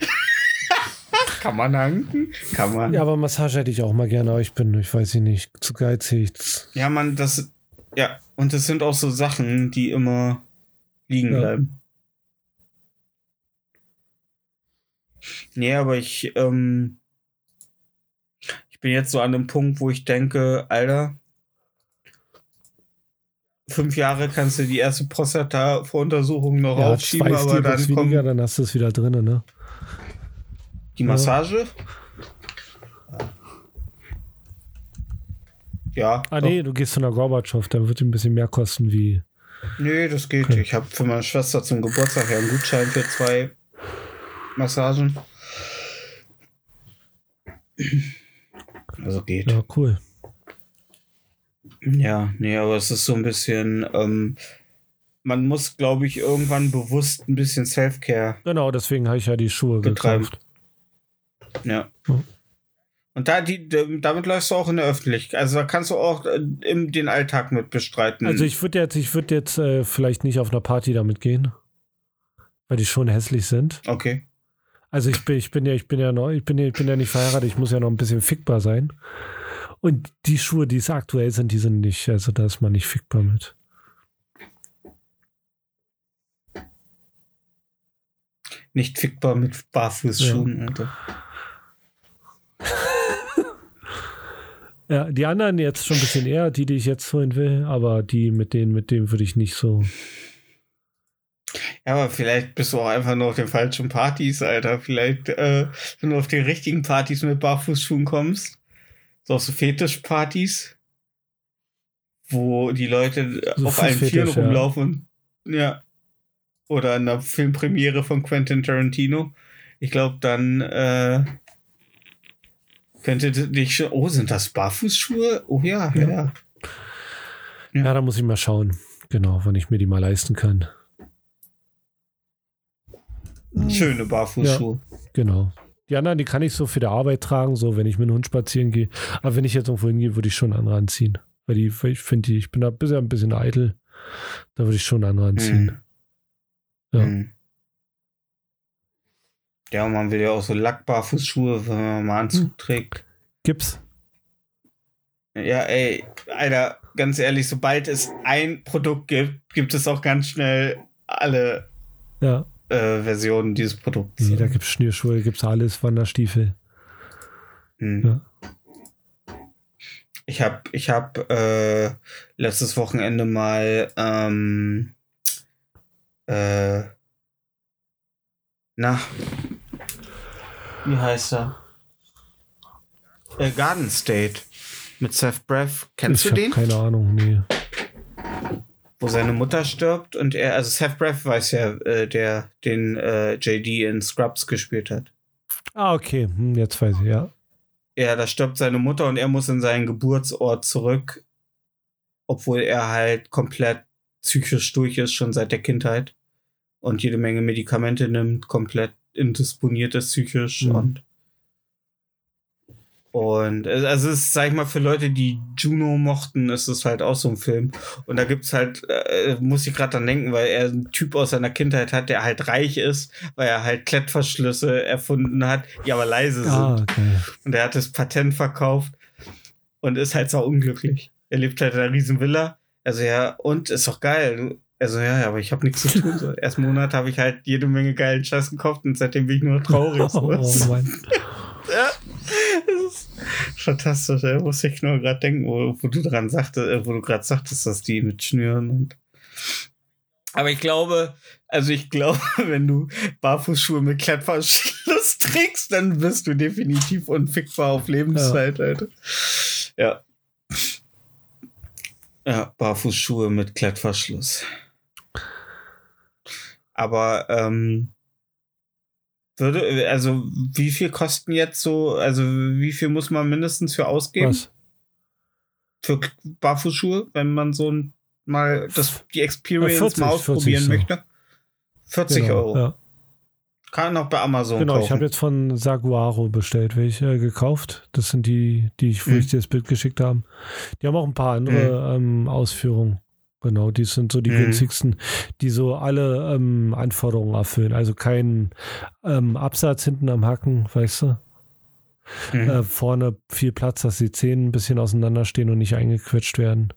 kann man hanken? Kann man. Ja, aber Massage hätte ich auch mal gerne, aber ich bin, ich weiß nicht, zu geizig. Ja, man, das. Ja, und das sind auch so Sachen, die immer liegen Ja. bleiben. Nee, aber ich, ähm, ich bin jetzt so an dem Punkt, wo ich denke, Alter, fünf Jahre kannst du die erste Prostata-Voruntersuchung noch Ja, aufschieben, aber dann Steelbooks weniger, kommt dann hast du es wieder drin, ne? die Massage. Ja. Ah, doch. nee, du gehst zu einer Gorbatschow, dann wird die ein bisschen mehr kosten wie. Nee, das geht. Okay. Ich habe für meine Schwester zum Geburtstag ja einen Gutschein für zwei Massagen. Also geht. Ja, cool. Ja, nee, aber es ist so ein bisschen, ähm, man muss, glaube ich, irgendwann bewusst ein bisschen Self-Care Genau, deswegen habe ich ja die Schuhe Betreiben. gekauft. Ja. Mhm. Und da die, damit läufst du auch in der Öffentlichkeit. Also da kannst du auch äh, im, den Alltag mit bestreiten. Also ich würde jetzt, ich würde jetzt äh, vielleicht nicht auf einer Party damit gehen, weil die schon hässlich sind. okay. Also ich bin, ich bin ja, ich bin ja noch, ich bin ich bin ja nicht verheiratet, ich muss ja noch ein bisschen fickbar sein. Und die Schuhe, die es aktuell sind, die sind nicht, also da ist man nicht fickbar mit. Nicht fickbar mit Barfußschuhen. Alter. Ja, die anderen jetzt schon ein bisschen eher, die, die ich jetzt holen will, aber die mit denen, mit denen würde ich nicht so. Ja, aber vielleicht bist du auch einfach nur auf den falschen Partys, Alter. Vielleicht, äh, wenn du auf die richtigen Partys mit Barfußschuhen kommst, auf so Fetischpartys, wo die Leute So auf allen Vieren Fußfetisch, ja. rumlaufen. Ja. Oder in der Filmpremiere von Quentin Tarantino. Ich glaube, dann äh, könnte dich schon. Oh, sind das Barfußschuhe? Oh ja, ja, Ja. ja. Ja. Ja. da muss ich mal schauen. Genau, wann ich mir die mal leisten kann. Schöne Barfußschuhe. Genau. Die anderen, die kann ich so für die Arbeit tragen, so wenn ich mit dem Hund spazieren gehe. Aber wenn ich jetzt irgendwo hingehe, würde ich schon andere anziehen. Weil die, weil ich finde die, ich bin da bisher ein bisschen eitel. Da würde ich schon andere anziehen. Mhm. Ja. Mhm. Ja, und man will ja auch so Lackbarfußschuhe, wenn man mal Anzug Hm. trägt. Gibt's? Ja, ey, Alter, ganz ehrlich, sobald es ein Produkt gibt, gibt es auch ganz schnell alle Ja. Äh, Versionen dieses Produkts. Nee, da gibt's Schnürschuhe, gibt's alles, Wanderstiefel. Hm. Ja. Ich habe ich hab, äh, letztes Wochenende mal ähm, äh, na, wie heißt er? Äh, Garden State mit Seth Breath. Kennst ich du den? keine Ahnung, nee. Wo seine Mutter stirbt und er, also Seth Breath weiß ja, äh, der den äh, JD in Scrubs gespielt hat. Ah, okay, hm, jetzt weiß ich, ja. Ja, da stirbt seine Mutter und er muss in seinen Geburtsort zurück, obwohl er halt komplett psychisch durch ist, schon seit der Kindheit und jede Menge Medikamente nimmt, komplett indisponiert ist psychisch Mhm. und und es- also es ist, sag ich mal, für Leute, die Juno mochten, ist es halt auch so ein Film. Und da gibt's halt, äh, muss ich gerade dran denken, weil er einen Typ aus seiner Kindheit hat, der halt reich ist, weil er halt Klettverschlüsse erfunden hat, die aber leise sind. Ah, okay. Und er hat das Patent verkauft und ist halt so unglücklich. Er lebt halt in einer riesen Villa. Also ja, und ist doch geil. Also ja, aber ich habe nichts zu tun. So. Ersten Monat habe ich halt jede Menge geilen Scheiß gekauft und seitdem bin ich nur traurig. So. Oh, Mann. Ja, fantastisch. Da muss ich nur gerade denken, wo, wo du dran sagte, äh, wo du gerade sagtest, dass die mit Schnüren und. Aber ich glaube, also ich glaube, wenn du Barfußschuhe mit Klettverschluss trägst, dann bist du definitiv unfickbar auf Lebenszeit, Alter. Ja. Ja, Barfußschuhe mit Klettverschluss. Aber ähm, würde, also wie viel kosten jetzt so, also wie viel muss man mindestens für ausgeben? Was? Für Barfußschuhe, wenn man so ein, mal das, die Experience 40, mal ausprobieren 40 so. möchte? 40 Genau, Euro. Ja. Kann auch bei Amazon Genau, ich kaufen. habe jetzt von Saguaro bestellt, welche äh, gekauft. Das sind die, die ich, wo Mhm. ich dir das Bild geschickt habe. Die haben auch ein paar andere ähm, Ausführungen. Genau, die sind so die Mhm. günstigsten, die so alle ähm, Anforderungen erfüllen. Also kein ähm, Absatz hinten am Hacken, weißt du? Mhm. Äh, vorne viel Platz, dass die Zähne ein bisschen auseinanderstehen und nicht eingequetscht werden.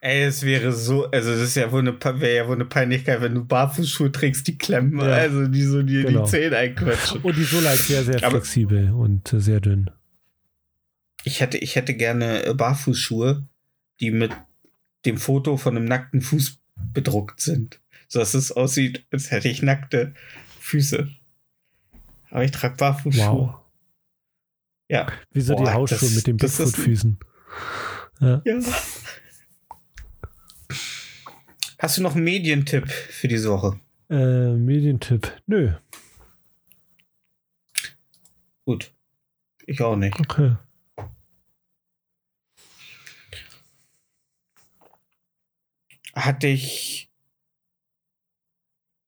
Ey, es wäre so, also das ist ja wohl eine, Pa- wäre ja wohl eine Peinlichkeit, wenn du Barfußschuhe trägst, die klemmen, Ja. also die so dir Genau. die Zähne einquetschen. Und die Sohle ist sehr, sehr Aber- flexibel und äh, sehr dünn. Ich hätte, ich hätte gerne äh, Barfußschuhe, die mit dem Foto von einem nackten Fuß bedruckt sind. So dass es aussieht, als hätte ich nackte Füße. Aber ich trage Barfußschuhe. Wow. Ja. Wie so die Boah, Hausschuhe das- mit den Bigfoot-Füßen. Ja. ja. Hast du noch einen Medientipp für diese Woche? Äh, Medientipp. Nö. Gut. Ich auch nicht. Okay. Hatte ich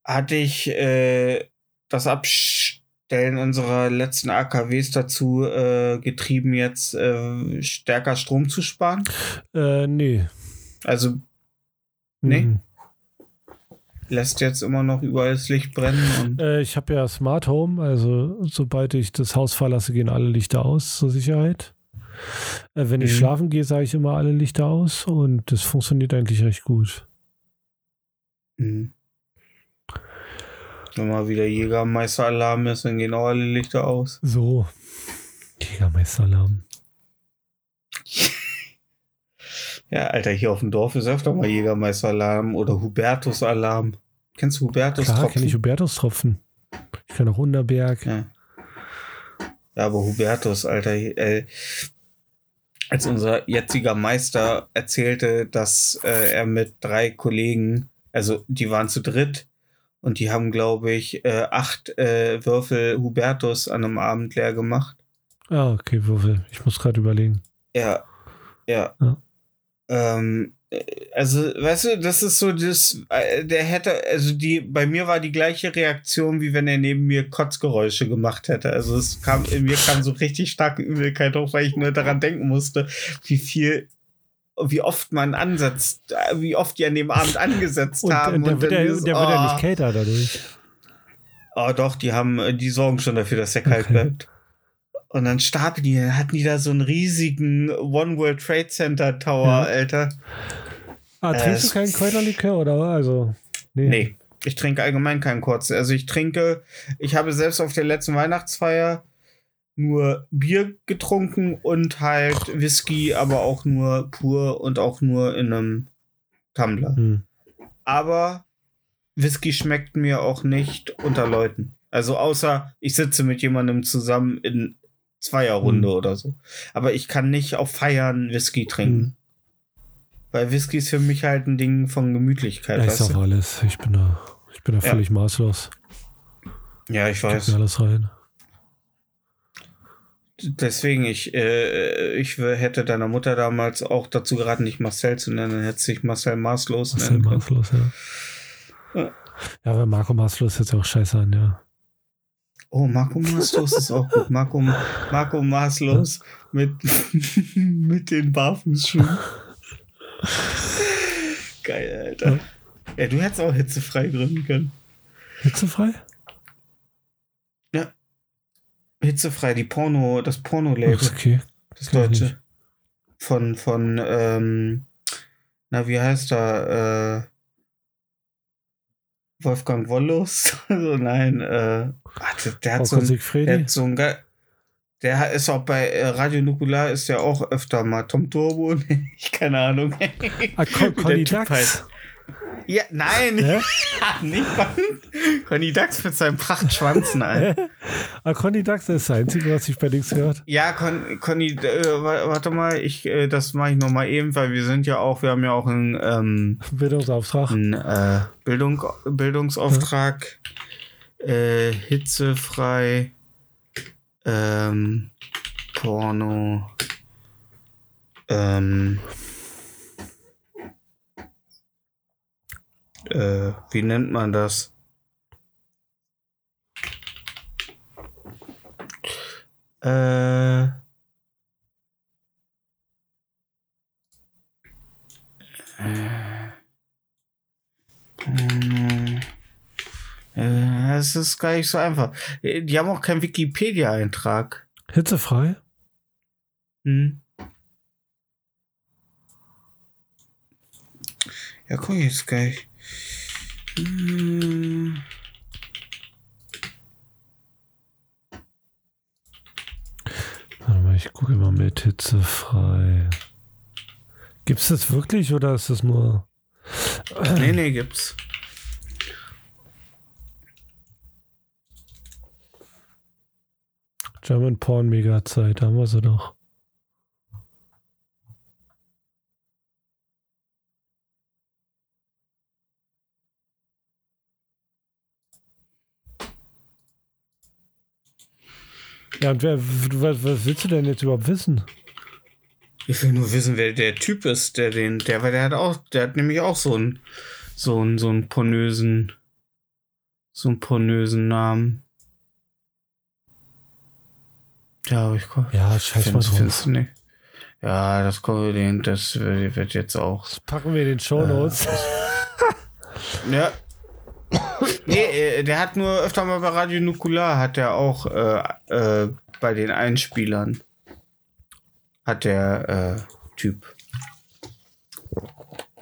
hatte ich äh, das Abstellen unserer letzten AKWs dazu äh, getrieben, jetzt äh, stärker Strom zu sparen. Äh, nee. Also Nee? Mhm. lässt jetzt immer noch überall das Licht brennen und Äh, ich habe ja Smart Home, also sobald ich das Haus verlasse, gehen alle Lichter aus zur Sicherheit. Äh, wenn ich Mhm. schlafen gehe, sage ich immer alle Lichter aus und das funktioniert eigentlich recht gut. mh. wenn mal wieder Jägermeister-Alarm ist, dann gehen auch alle Lichter aus. So. Jägermeisteralarm. Ja, Alter, hier auf dem Dorf ist öfter mal Jägermeister-Alarm oder Hubertus-Alarm. Kennst du Hubertus Klar, kenne ich Hubertus-Tropfen. Ich kenne auch Hunderberg. Ja. Ja, aber Hubertus, Alter, äh, als unser jetziger Meister erzählte, dass äh, er mit drei Kollegen, also die waren zu dritt und die haben, glaube ich, äh, acht äh, Würfel Hubertus an einem Abend leer gemacht. Ah, okay, Würfel. Ich muss gerade überlegen. Ja, ja. Ja. Ähm, äh, also, weißt du, das ist so das, äh, der hätte, also die, bei mir war die gleiche Reaktion, wie wenn er neben mir Kotzgeräusche gemacht hätte. Also es kam, in mir kam so richtig starke Übelkeit hoch, weil ich nur daran denken musste, wie viel, wie oft man ansetzt, äh, wie oft die an dem Abend angesetzt Und äh, haben. der, wird dann ja, dieses, der wird ja oh. nicht kälter dadurch. Oh, doch, die haben, die sorgen schon dafür, dass der kalt Okay. bleibt. Und dann stapeln die, dann hatten die da so einen riesigen One World Trade Center Tower, Ja. Alter. Ah, Äh, trinkst du keinen Kräuterlikör oder? Also, nee. Nee, ich trinke allgemein keinen Kurz. Also ich trinke, ich habe selbst auf der letzten Weihnachtsfeier nur Bier getrunken und halt Whisky, aber auch nur pur und auch nur in einem Tumbler. Hm. Aber Whisky schmeckt mir auch nicht unter Leuten. Also außer ich sitze mit jemandem zusammen in Zweierrunde Hm. oder so. Aber ich kann nicht auf Feiern Whisky trinken. Hm. Weil Whisky ist für mich halt ein Ding von Gemütlichkeit. Ja, ich sag du? alles. Ich bin da, ich bin da Ja. völlig maßlos. Ja, ich Gib weiß. mir alles rein. Deswegen, ich, äh, ich hätte deiner Mutter damals auch dazu geraten, nicht Marcel zu nennen, dann hätte sich Marcel maßlos Marcel nennen können. maßlos, ja. Ja. Ja, aber Marco maßlos hört sich auch scheiße an, ja. Oh, Marco Maßlos ist auch gut. Marco, Marco Maßlos mit, mit den Barfußschuhen. Geil, Alter. Ja, du hättest auch hitzefrei gründen können. Hitzefrei? Hitzefrei, die Porno, das Porno-Label, okay. das ich deutsche. Von, von, ähm, na, wie heißt er? Äh, Wolfgang Wollos? also nein, äh, warte, der hat so ein, der hat so ein der ist auch bei äh, Radio Nukular ist ja auch öfter mal Tom Turbo. ich keine Ahnung. Ah, Con Conny Dax. Ja, nein, Hä? nicht Con Conny Dax mit seinem Prachtschwanz, nein. Ah, Conny Dax ist das Einzige, was ich bei Dings gehört. Ja, Con, Conny, äh, wa- warte mal, ich, äh, das mache ich noch mal eben, weil wir sind ja auch, wir haben ja auch einen, ähm, Bildungsauftrag. einen äh, Bildung, Bildungsauftrag, äh, hitzefrei, ähm, Porno, ähm, äh, wie nennt man das? Äh. Äh, es ist gar nicht so einfach. Die haben auch keinen Wikipedia-Eintrag. Hitzefrei? Hm. Ja, guck ich jetzt gleich. Warte mal, ich gucke mal mit hitzefrei. Gibt es das wirklich oder ist das nur. Nee, nee, gibt's. German Porn Mega Zeit, da haben wir sie doch. Ja, und wer, was, was willst du denn jetzt überhaupt wissen? Ich will nur wissen, wer der Typ ist, der den, der, der hat auch, der hat nämlich auch so einen, so einen, so einen pornösen, so einen pornösen Namen. Ja, aber ich Ja, scheiß mal drauf. nicht? Ja, das kommt, den, das wird jetzt auch. Das packen wir den Show Notes. Ja. Nee, äh, der hat nur öfter mal bei Radio Nukular, hat der auch äh, äh, bei den Einspielern. Hat der äh, Typ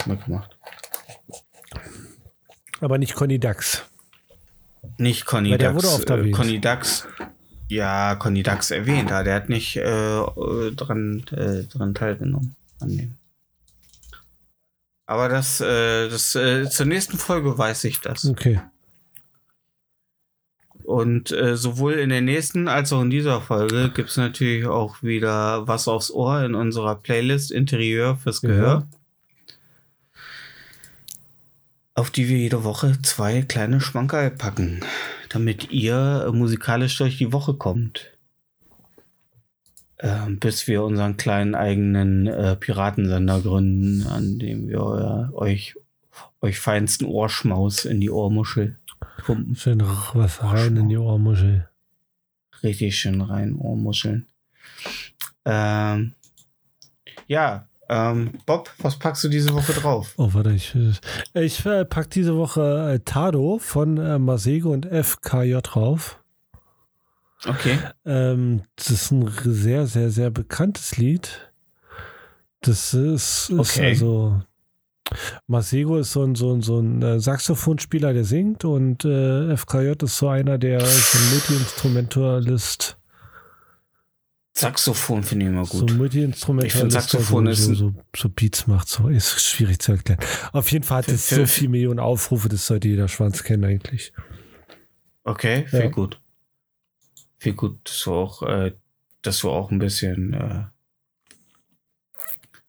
mitgemacht. Aber nicht Conny Dax. Nicht Conny Weil der Dax. wurde oft äh, erwähnt. Conny Dax. Ja, Conny Dax erwähnt, aber der hat nicht äh, dran, dran teilgenommen. An dem. Aber das, äh, das äh, zur nächsten Folge weiß ich das. Okay. Und äh, sowohl in der nächsten als auch in dieser Folge gibt es natürlich auch wieder was aufs Ohr in unserer Playlist Interieur fürs Ja. Gehör. Auf die wir jede Woche zwei kleine Schmankerl packen, damit ihr musikalisch durch die Woche kommt. Ähm, bis wir unseren kleinen eigenen äh, Piratensender gründen, an dem wir euer, euch, euch feinsten Ohrschmaus in die Ohrmuschel pumpen. Schön was rein in die Ohrmuschel. richtig schön rein Ohrmuscheln. Ähm, ja, ähm, Bob, was packst du diese Woche drauf? Oh, warte, ich, ich äh, pack diese Woche äh, Tado von äh, Masego und FKJ drauf. Okay. Ähm, das ist ein sehr, sehr, sehr bekanntes Lied. Das ist, ist Okay. also. Masego ist so ein, so ein, so ein äh, Saxophonspieler, der singt, und äh, FKJ ist so einer, der so ein Multi-Instrumentalist. Saxophon finde ich immer So gut. ein Multi-Instrumentalist, Ich find, Saxophon der ist so, so, so, so Beats macht. So ist schwierig zu erklären. Auf jeden Fall hat es so viele Millionen Aufrufe, das sollte jeder Schwanz kennen eigentlich. Okay, viel Ja. gut. Viel gut, dass du auch, äh, dass du auch ein bisschen. Äh,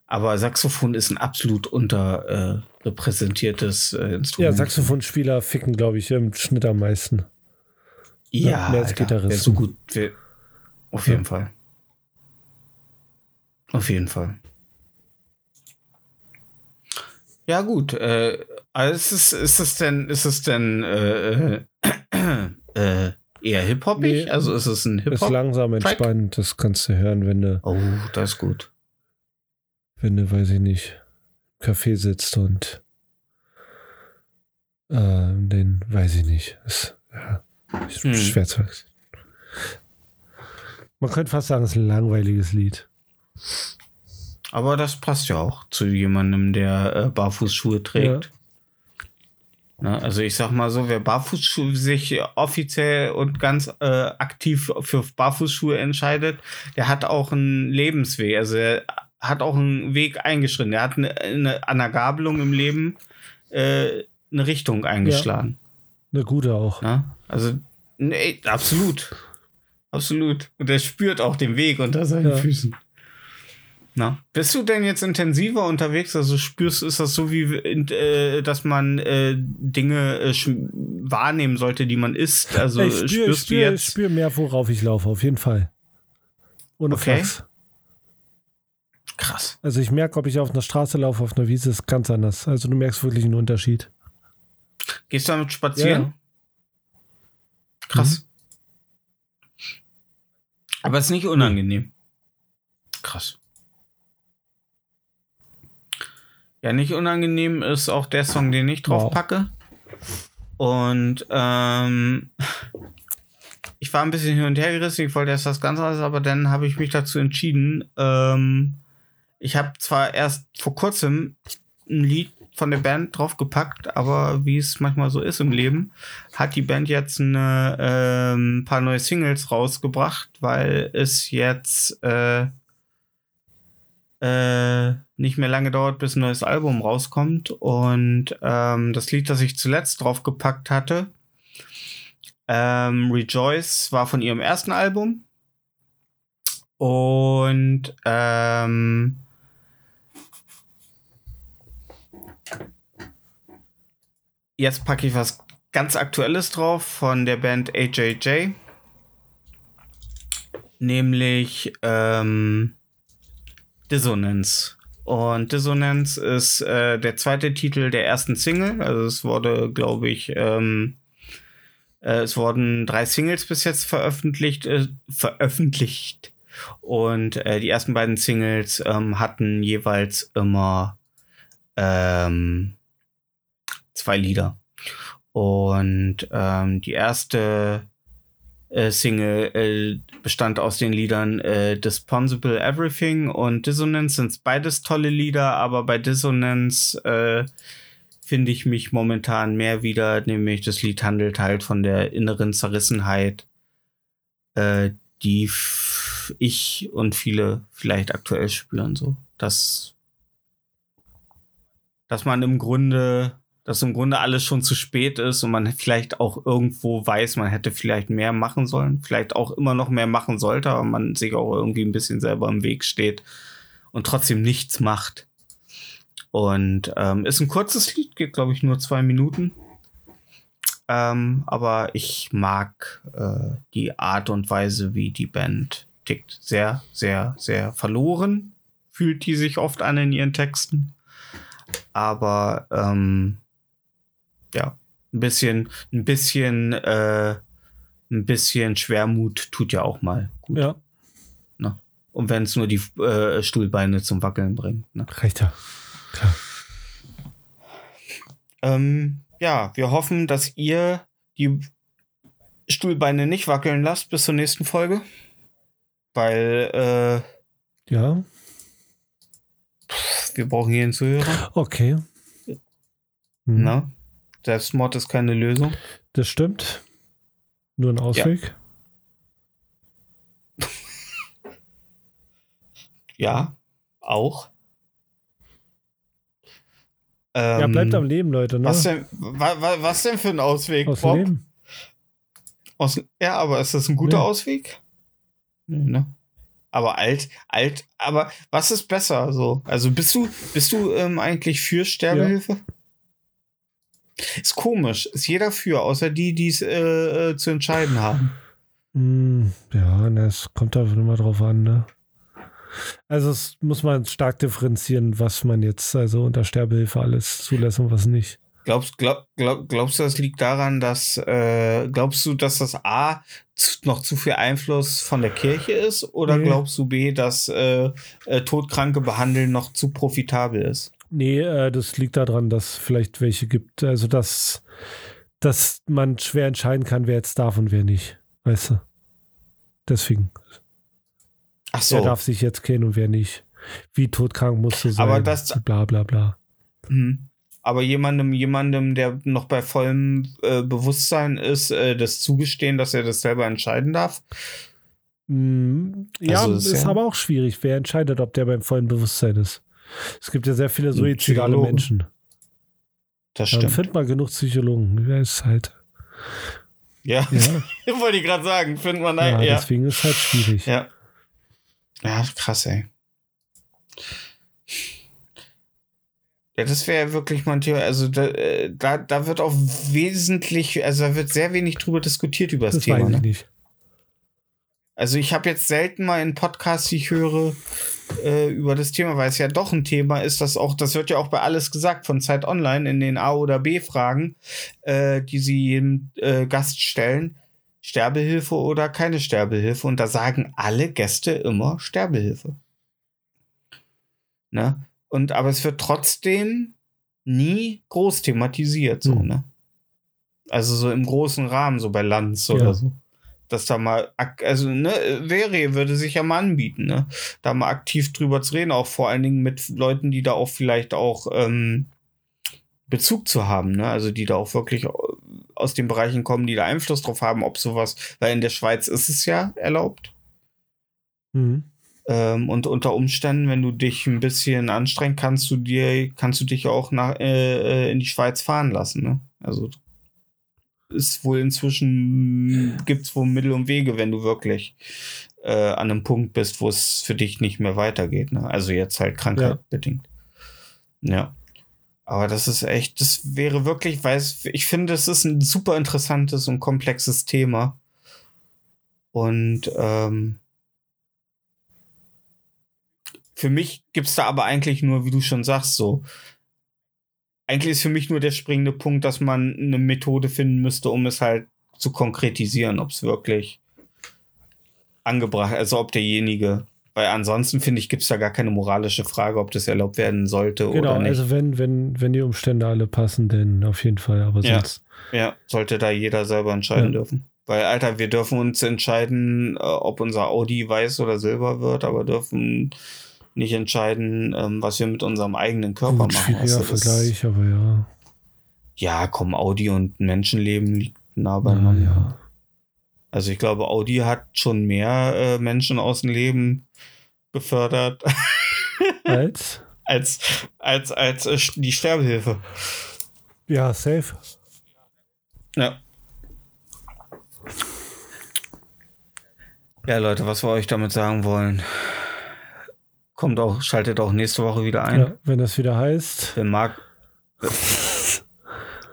aber Saxophon ist ein absolut unterrepräsentiertes äh, Instrument. Ja, Saxophonspieler ficken, glaube ich, im Schnitt am meisten. Ja, mehr als Alter, Gitarristen. wer so gut. Wer, auf jeden Ja. Fall. Auf jeden Fall. Ja, gut. Äh, also ist, es, ist es denn, ist es denn äh, äh, äh, eher Hip-Hopig? Nee. also ist es ein Ist Hip-Hop? langsam Track? entspannt, das kannst du hören, wenn du, Oh, das ist gut. wenn du, weiß ich nicht, im Café sitzt und äh, den, weiß ich nicht. Ist, ja, ist Hm. schwer zu. Man könnte fast sagen, es ist ein langweiliges Lied. Aber das passt ja auch zu jemandem, der äh, Barfußschuhe trägt. Ne, also ich sag mal so, wer Barfußschuhe sich offiziell und ganz äh, aktiv für Barfußschuhe entscheidet, der hat auch einen Lebensweg. Also er hat auch einen Weg eingeschritten. Er hat eine, eine, an einer Gabelung im Leben äh, eine Richtung eingeschlagen. Eine gute auch. Ne? Also, nee, absolut. Absolut. Und er spürt auch den Weg unter seinen Ja. Füßen. Na, bist du denn jetzt intensiver unterwegs? Also spürst, ist das so wie, äh, dass man äh, Dinge äh, wahrnehmen sollte, die man isst? Also ich spüre spürst spür, du jetzt? spür mehr, worauf ich laufe, auf jeden Fall. Ohne Okay. Flachs. Krass. Also ich merke, ob ich auf einer Straße laufe, auf einer Wiese, ist ganz anders. Also du merkst wirklich einen Unterschied. Gehst du damit spazieren? Ja. Krass. Aber es ist nicht unangenehm. Krass. Ja, nicht unangenehm ist auch der Song, den ich drauf Wow. packe. Und ähm, ich war ein bisschen hin und her gerissen. Ich wollte erst was ganz anderes, aber dann habe ich mich dazu entschieden. Ähm, ich habe zwar erst vor kurzem ein Lied von der Band draufgepackt, aber wie es manchmal so ist im Leben, hat die Band jetzt eine, ähm, ein paar neue Singles rausgebracht, weil es jetzt äh, äh, nicht mehr lange dauert, bis ein neues Album rauskommt. Und ähm, das Lied, das ich zuletzt draufgepackt hatte, ähm, Rejoice, war von ihrem ersten Album. Und ähm, jetzt packe ich was ganz Aktuelles drauf von der Band AJJ. Nämlich ähm, Dissonance. Und Dissonance ist äh, der zweite Titel der ersten Single. Also es wurde, glaube ich, ähm, äh, es wurden drei Singles bis jetzt veröffentlicht. Äh, veröffentlicht. Und äh, die ersten beiden Singles ähm, hatten jeweils immer ähm, zwei Lieder. Und ähm, die erste äh, Single äh, bestand aus den Liedern äh, Dispensable Everything und Dissonance sind beides tolle Lieder, aber bei Dissonance äh, finde ich mich momentan mehr wieder, nämlich das Lied handelt halt von der inneren Zerrissenheit, äh, die ich und viele vielleicht aktuell spüren, so. Dass, dass man im Grunde dass im Grunde alles schon zu spät ist und man vielleicht auch irgendwo weiß, man hätte vielleicht mehr machen sollen, vielleicht auch immer noch mehr machen sollte, aber man sich auch irgendwie ein bisschen selber im Weg steht und trotzdem nichts macht. Und ähm, ist ein kurzes Lied, geht glaube ich nur zwei Minuten. Ähm, aber ich mag äh, die Art und Weise, wie die Band tickt. Sehr, sehr, sehr verloren fühlt die sich oft an in ihren Texten. Aber ähm, ja, ein bisschen, ein bisschen, äh, ein bisschen Schwermut tut ja auch mal gut. Ja, Und wenn es nur die äh, Stuhlbeine zum Wackeln bringt. Ne? reicht ja. Klar. Ähm, ja, wir hoffen, dass ihr die Stuhlbeine nicht wackeln lasst bis zur nächsten Folge. Weil äh, Ja, wir brauchen hier einen Zuhörer. okay. Hm, Ne? Selbstmord ist keine Lösung. Das stimmt. Nur ein Ausweg. Ja, auch. Ja, Ähm, bleibt am Leben, Leute. Ne? Was denn, wa, wa, was denn für ein Ausweg, Aus Bob? Leben. Aus, ja, aber ist das ein guter Nee. Ausweg? Ne? Aber alt, alt, aber was ist besser so? Also bist du, bist du ähm, eigentlich für Sterbehilfe? Ist komisch. Ist jeder für, außer die, die es äh, äh, zu entscheiden haben. Hm, ja, es kommt da immer drauf an, ne? Also es muss man stark differenzieren, was man jetzt also unter Sterbehilfe alles zulässt und was nicht. Glaubst, glaub, glaub, glaubst du, das liegt daran, dass äh, glaubst du, dass das A noch zu viel Einfluss von der Kirche ist? Oder Nee. glaubst du B, dass äh, äh, Todkranke behandeln noch zu profitabel ist? Nee, äh, das liegt daran, dass vielleicht welche gibt, also dass, dass man schwer entscheiden kann, wer jetzt darf und wer nicht. Weißt du? Deswegen. Ach Wer so. darf sich jetzt kennen und wer nicht. Wie todkrank musst du sein. Aber das- bla bla bla. Mhm. Aber jemandem, jemandem, der noch bei vollem äh, Bewusstsein ist, äh, das zugestehen, dass er das selber entscheiden darf. Mm, Ja, Also ist, ist ja- aber auch schwierig. Wer entscheidet, ob der beim vollen Bewusstsein ist? Es gibt ja sehr viele suizidale Psychologe. Menschen. das Dann stimmt. find mal genug Psychologen. Wer ist halt. Ja, Ja, wollte ich gerade sagen. Findet man ja, ja. deswegen ist halt schwierig. Ja. Ja, krass, ey. Ja, das wäre wirklich mal ein Thema. Also da, äh, da, da wird auch wesentlich, also da wird sehr wenig drüber diskutiert über das, das Thema. weiß ich Ne? nicht. Also ich habe jetzt selten mal in Podcasts, die ich höre, äh, über das Thema, weil es ja doch ein Thema ist, das auch, das wird ja auch bei alles gesagt von Zeit Online in den A oder B Fragen, äh, die sie jedem äh, Gast stellen. Sterbehilfe oder keine Sterbehilfe. Und da sagen alle Gäste immer Sterbehilfe. Ne? Und aber es wird trotzdem nie groß thematisiert, so, Hm. ne? Also so im großen Rahmen, so bei Lanz oder Ja. so. Dass da mal, also, ne, wäre, würde sich ja mal anbieten, ne? Da mal aktiv drüber zu reden, auch vor allen Dingen mit Leuten, die da auch vielleicht auch ähm, Bezug zu haben, ne? Also die da auch wirklich aus den Bereichen kommen, die da Einfluss drauf haben, ob sowas, weil in der Schweiz ist es ja erlaubt. Mhm. Ähm, und unter Umständen, wenn du dich ein bisschen anstrengst, kannst du dir, kannst du dich auch nach, äh, äh, in die Schweiz fahren lassen. Ne? Also ist wohl inzwischen gibt es wohl Mittel und Wege, wenn du wirklich äh, an einem Punkt bist, wo es für dich nicht mehr weitergeht. Ne? Also jetzt halt krankheitbedingt. Ja. Aber das ist echt, das wäre wirklich, weil ich finde, es ist ein super interessantes und komplexes Thema. Und ähm, für mich gibt es da aber eigentlich nur, wie du schon sagst, so. Eigentlich ist für mich nur der springende Punkt, dass man eine Methode finden müsste, um es halt zu konkretisieren, ob es wirklich angebracht, also ob derjenige, weil ansonsten finde ich, gibt es da gar keine moralische Frage, ob das erlaubt werden sollte Genau, oder nicht. also wenn, wenn, wenn die Umstände alle passen, dann auf jeden Fall. Aber Ja. sonst. Ja, sollte da jeder selber entscheiden Ja. dürfen. Weil, Alter, wir dürfen uns entscheiden, äh, ob unser Audi weiß oder silber wird, aber dürfen nicht entscheiden, ähm, was wir mit unserem eigenen Körper Gut, machen. das- Vergleich, aber ja. Ja, komm, Audi und Menschenleben liegt nah Na, beieinander. ja. Also ich glaube, Audi hat schon mehr äh, Menschen aus dem Leben befördert Als? als, als, als äh, die Sterbehilfe. Ja, safe. Ja. Ja, Leute, was wir euch damit sagen wollen. Kommt auch, schaltet auch nächste Woche wieder ein. Ja, wenn das wieder heißt. Wer mag.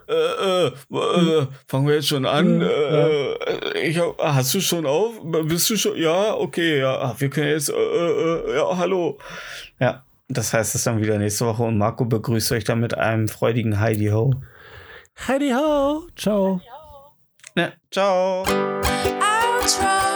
Äh, äh, äh, fangen wir jetzt schon an. Ja. Äh, ich hab, ah, hast du schon auf? Bist du schon? Ja, okay, ja. Ah, Wir können jetzt. Äh, äh, ja, hallo. Ja, das heißt es dann wieder nächste Woche und Marco begrüßt euch dann mit einem freudigen Heidi Ho. Heidi ho! Ciao! Ja, ciao. Outro.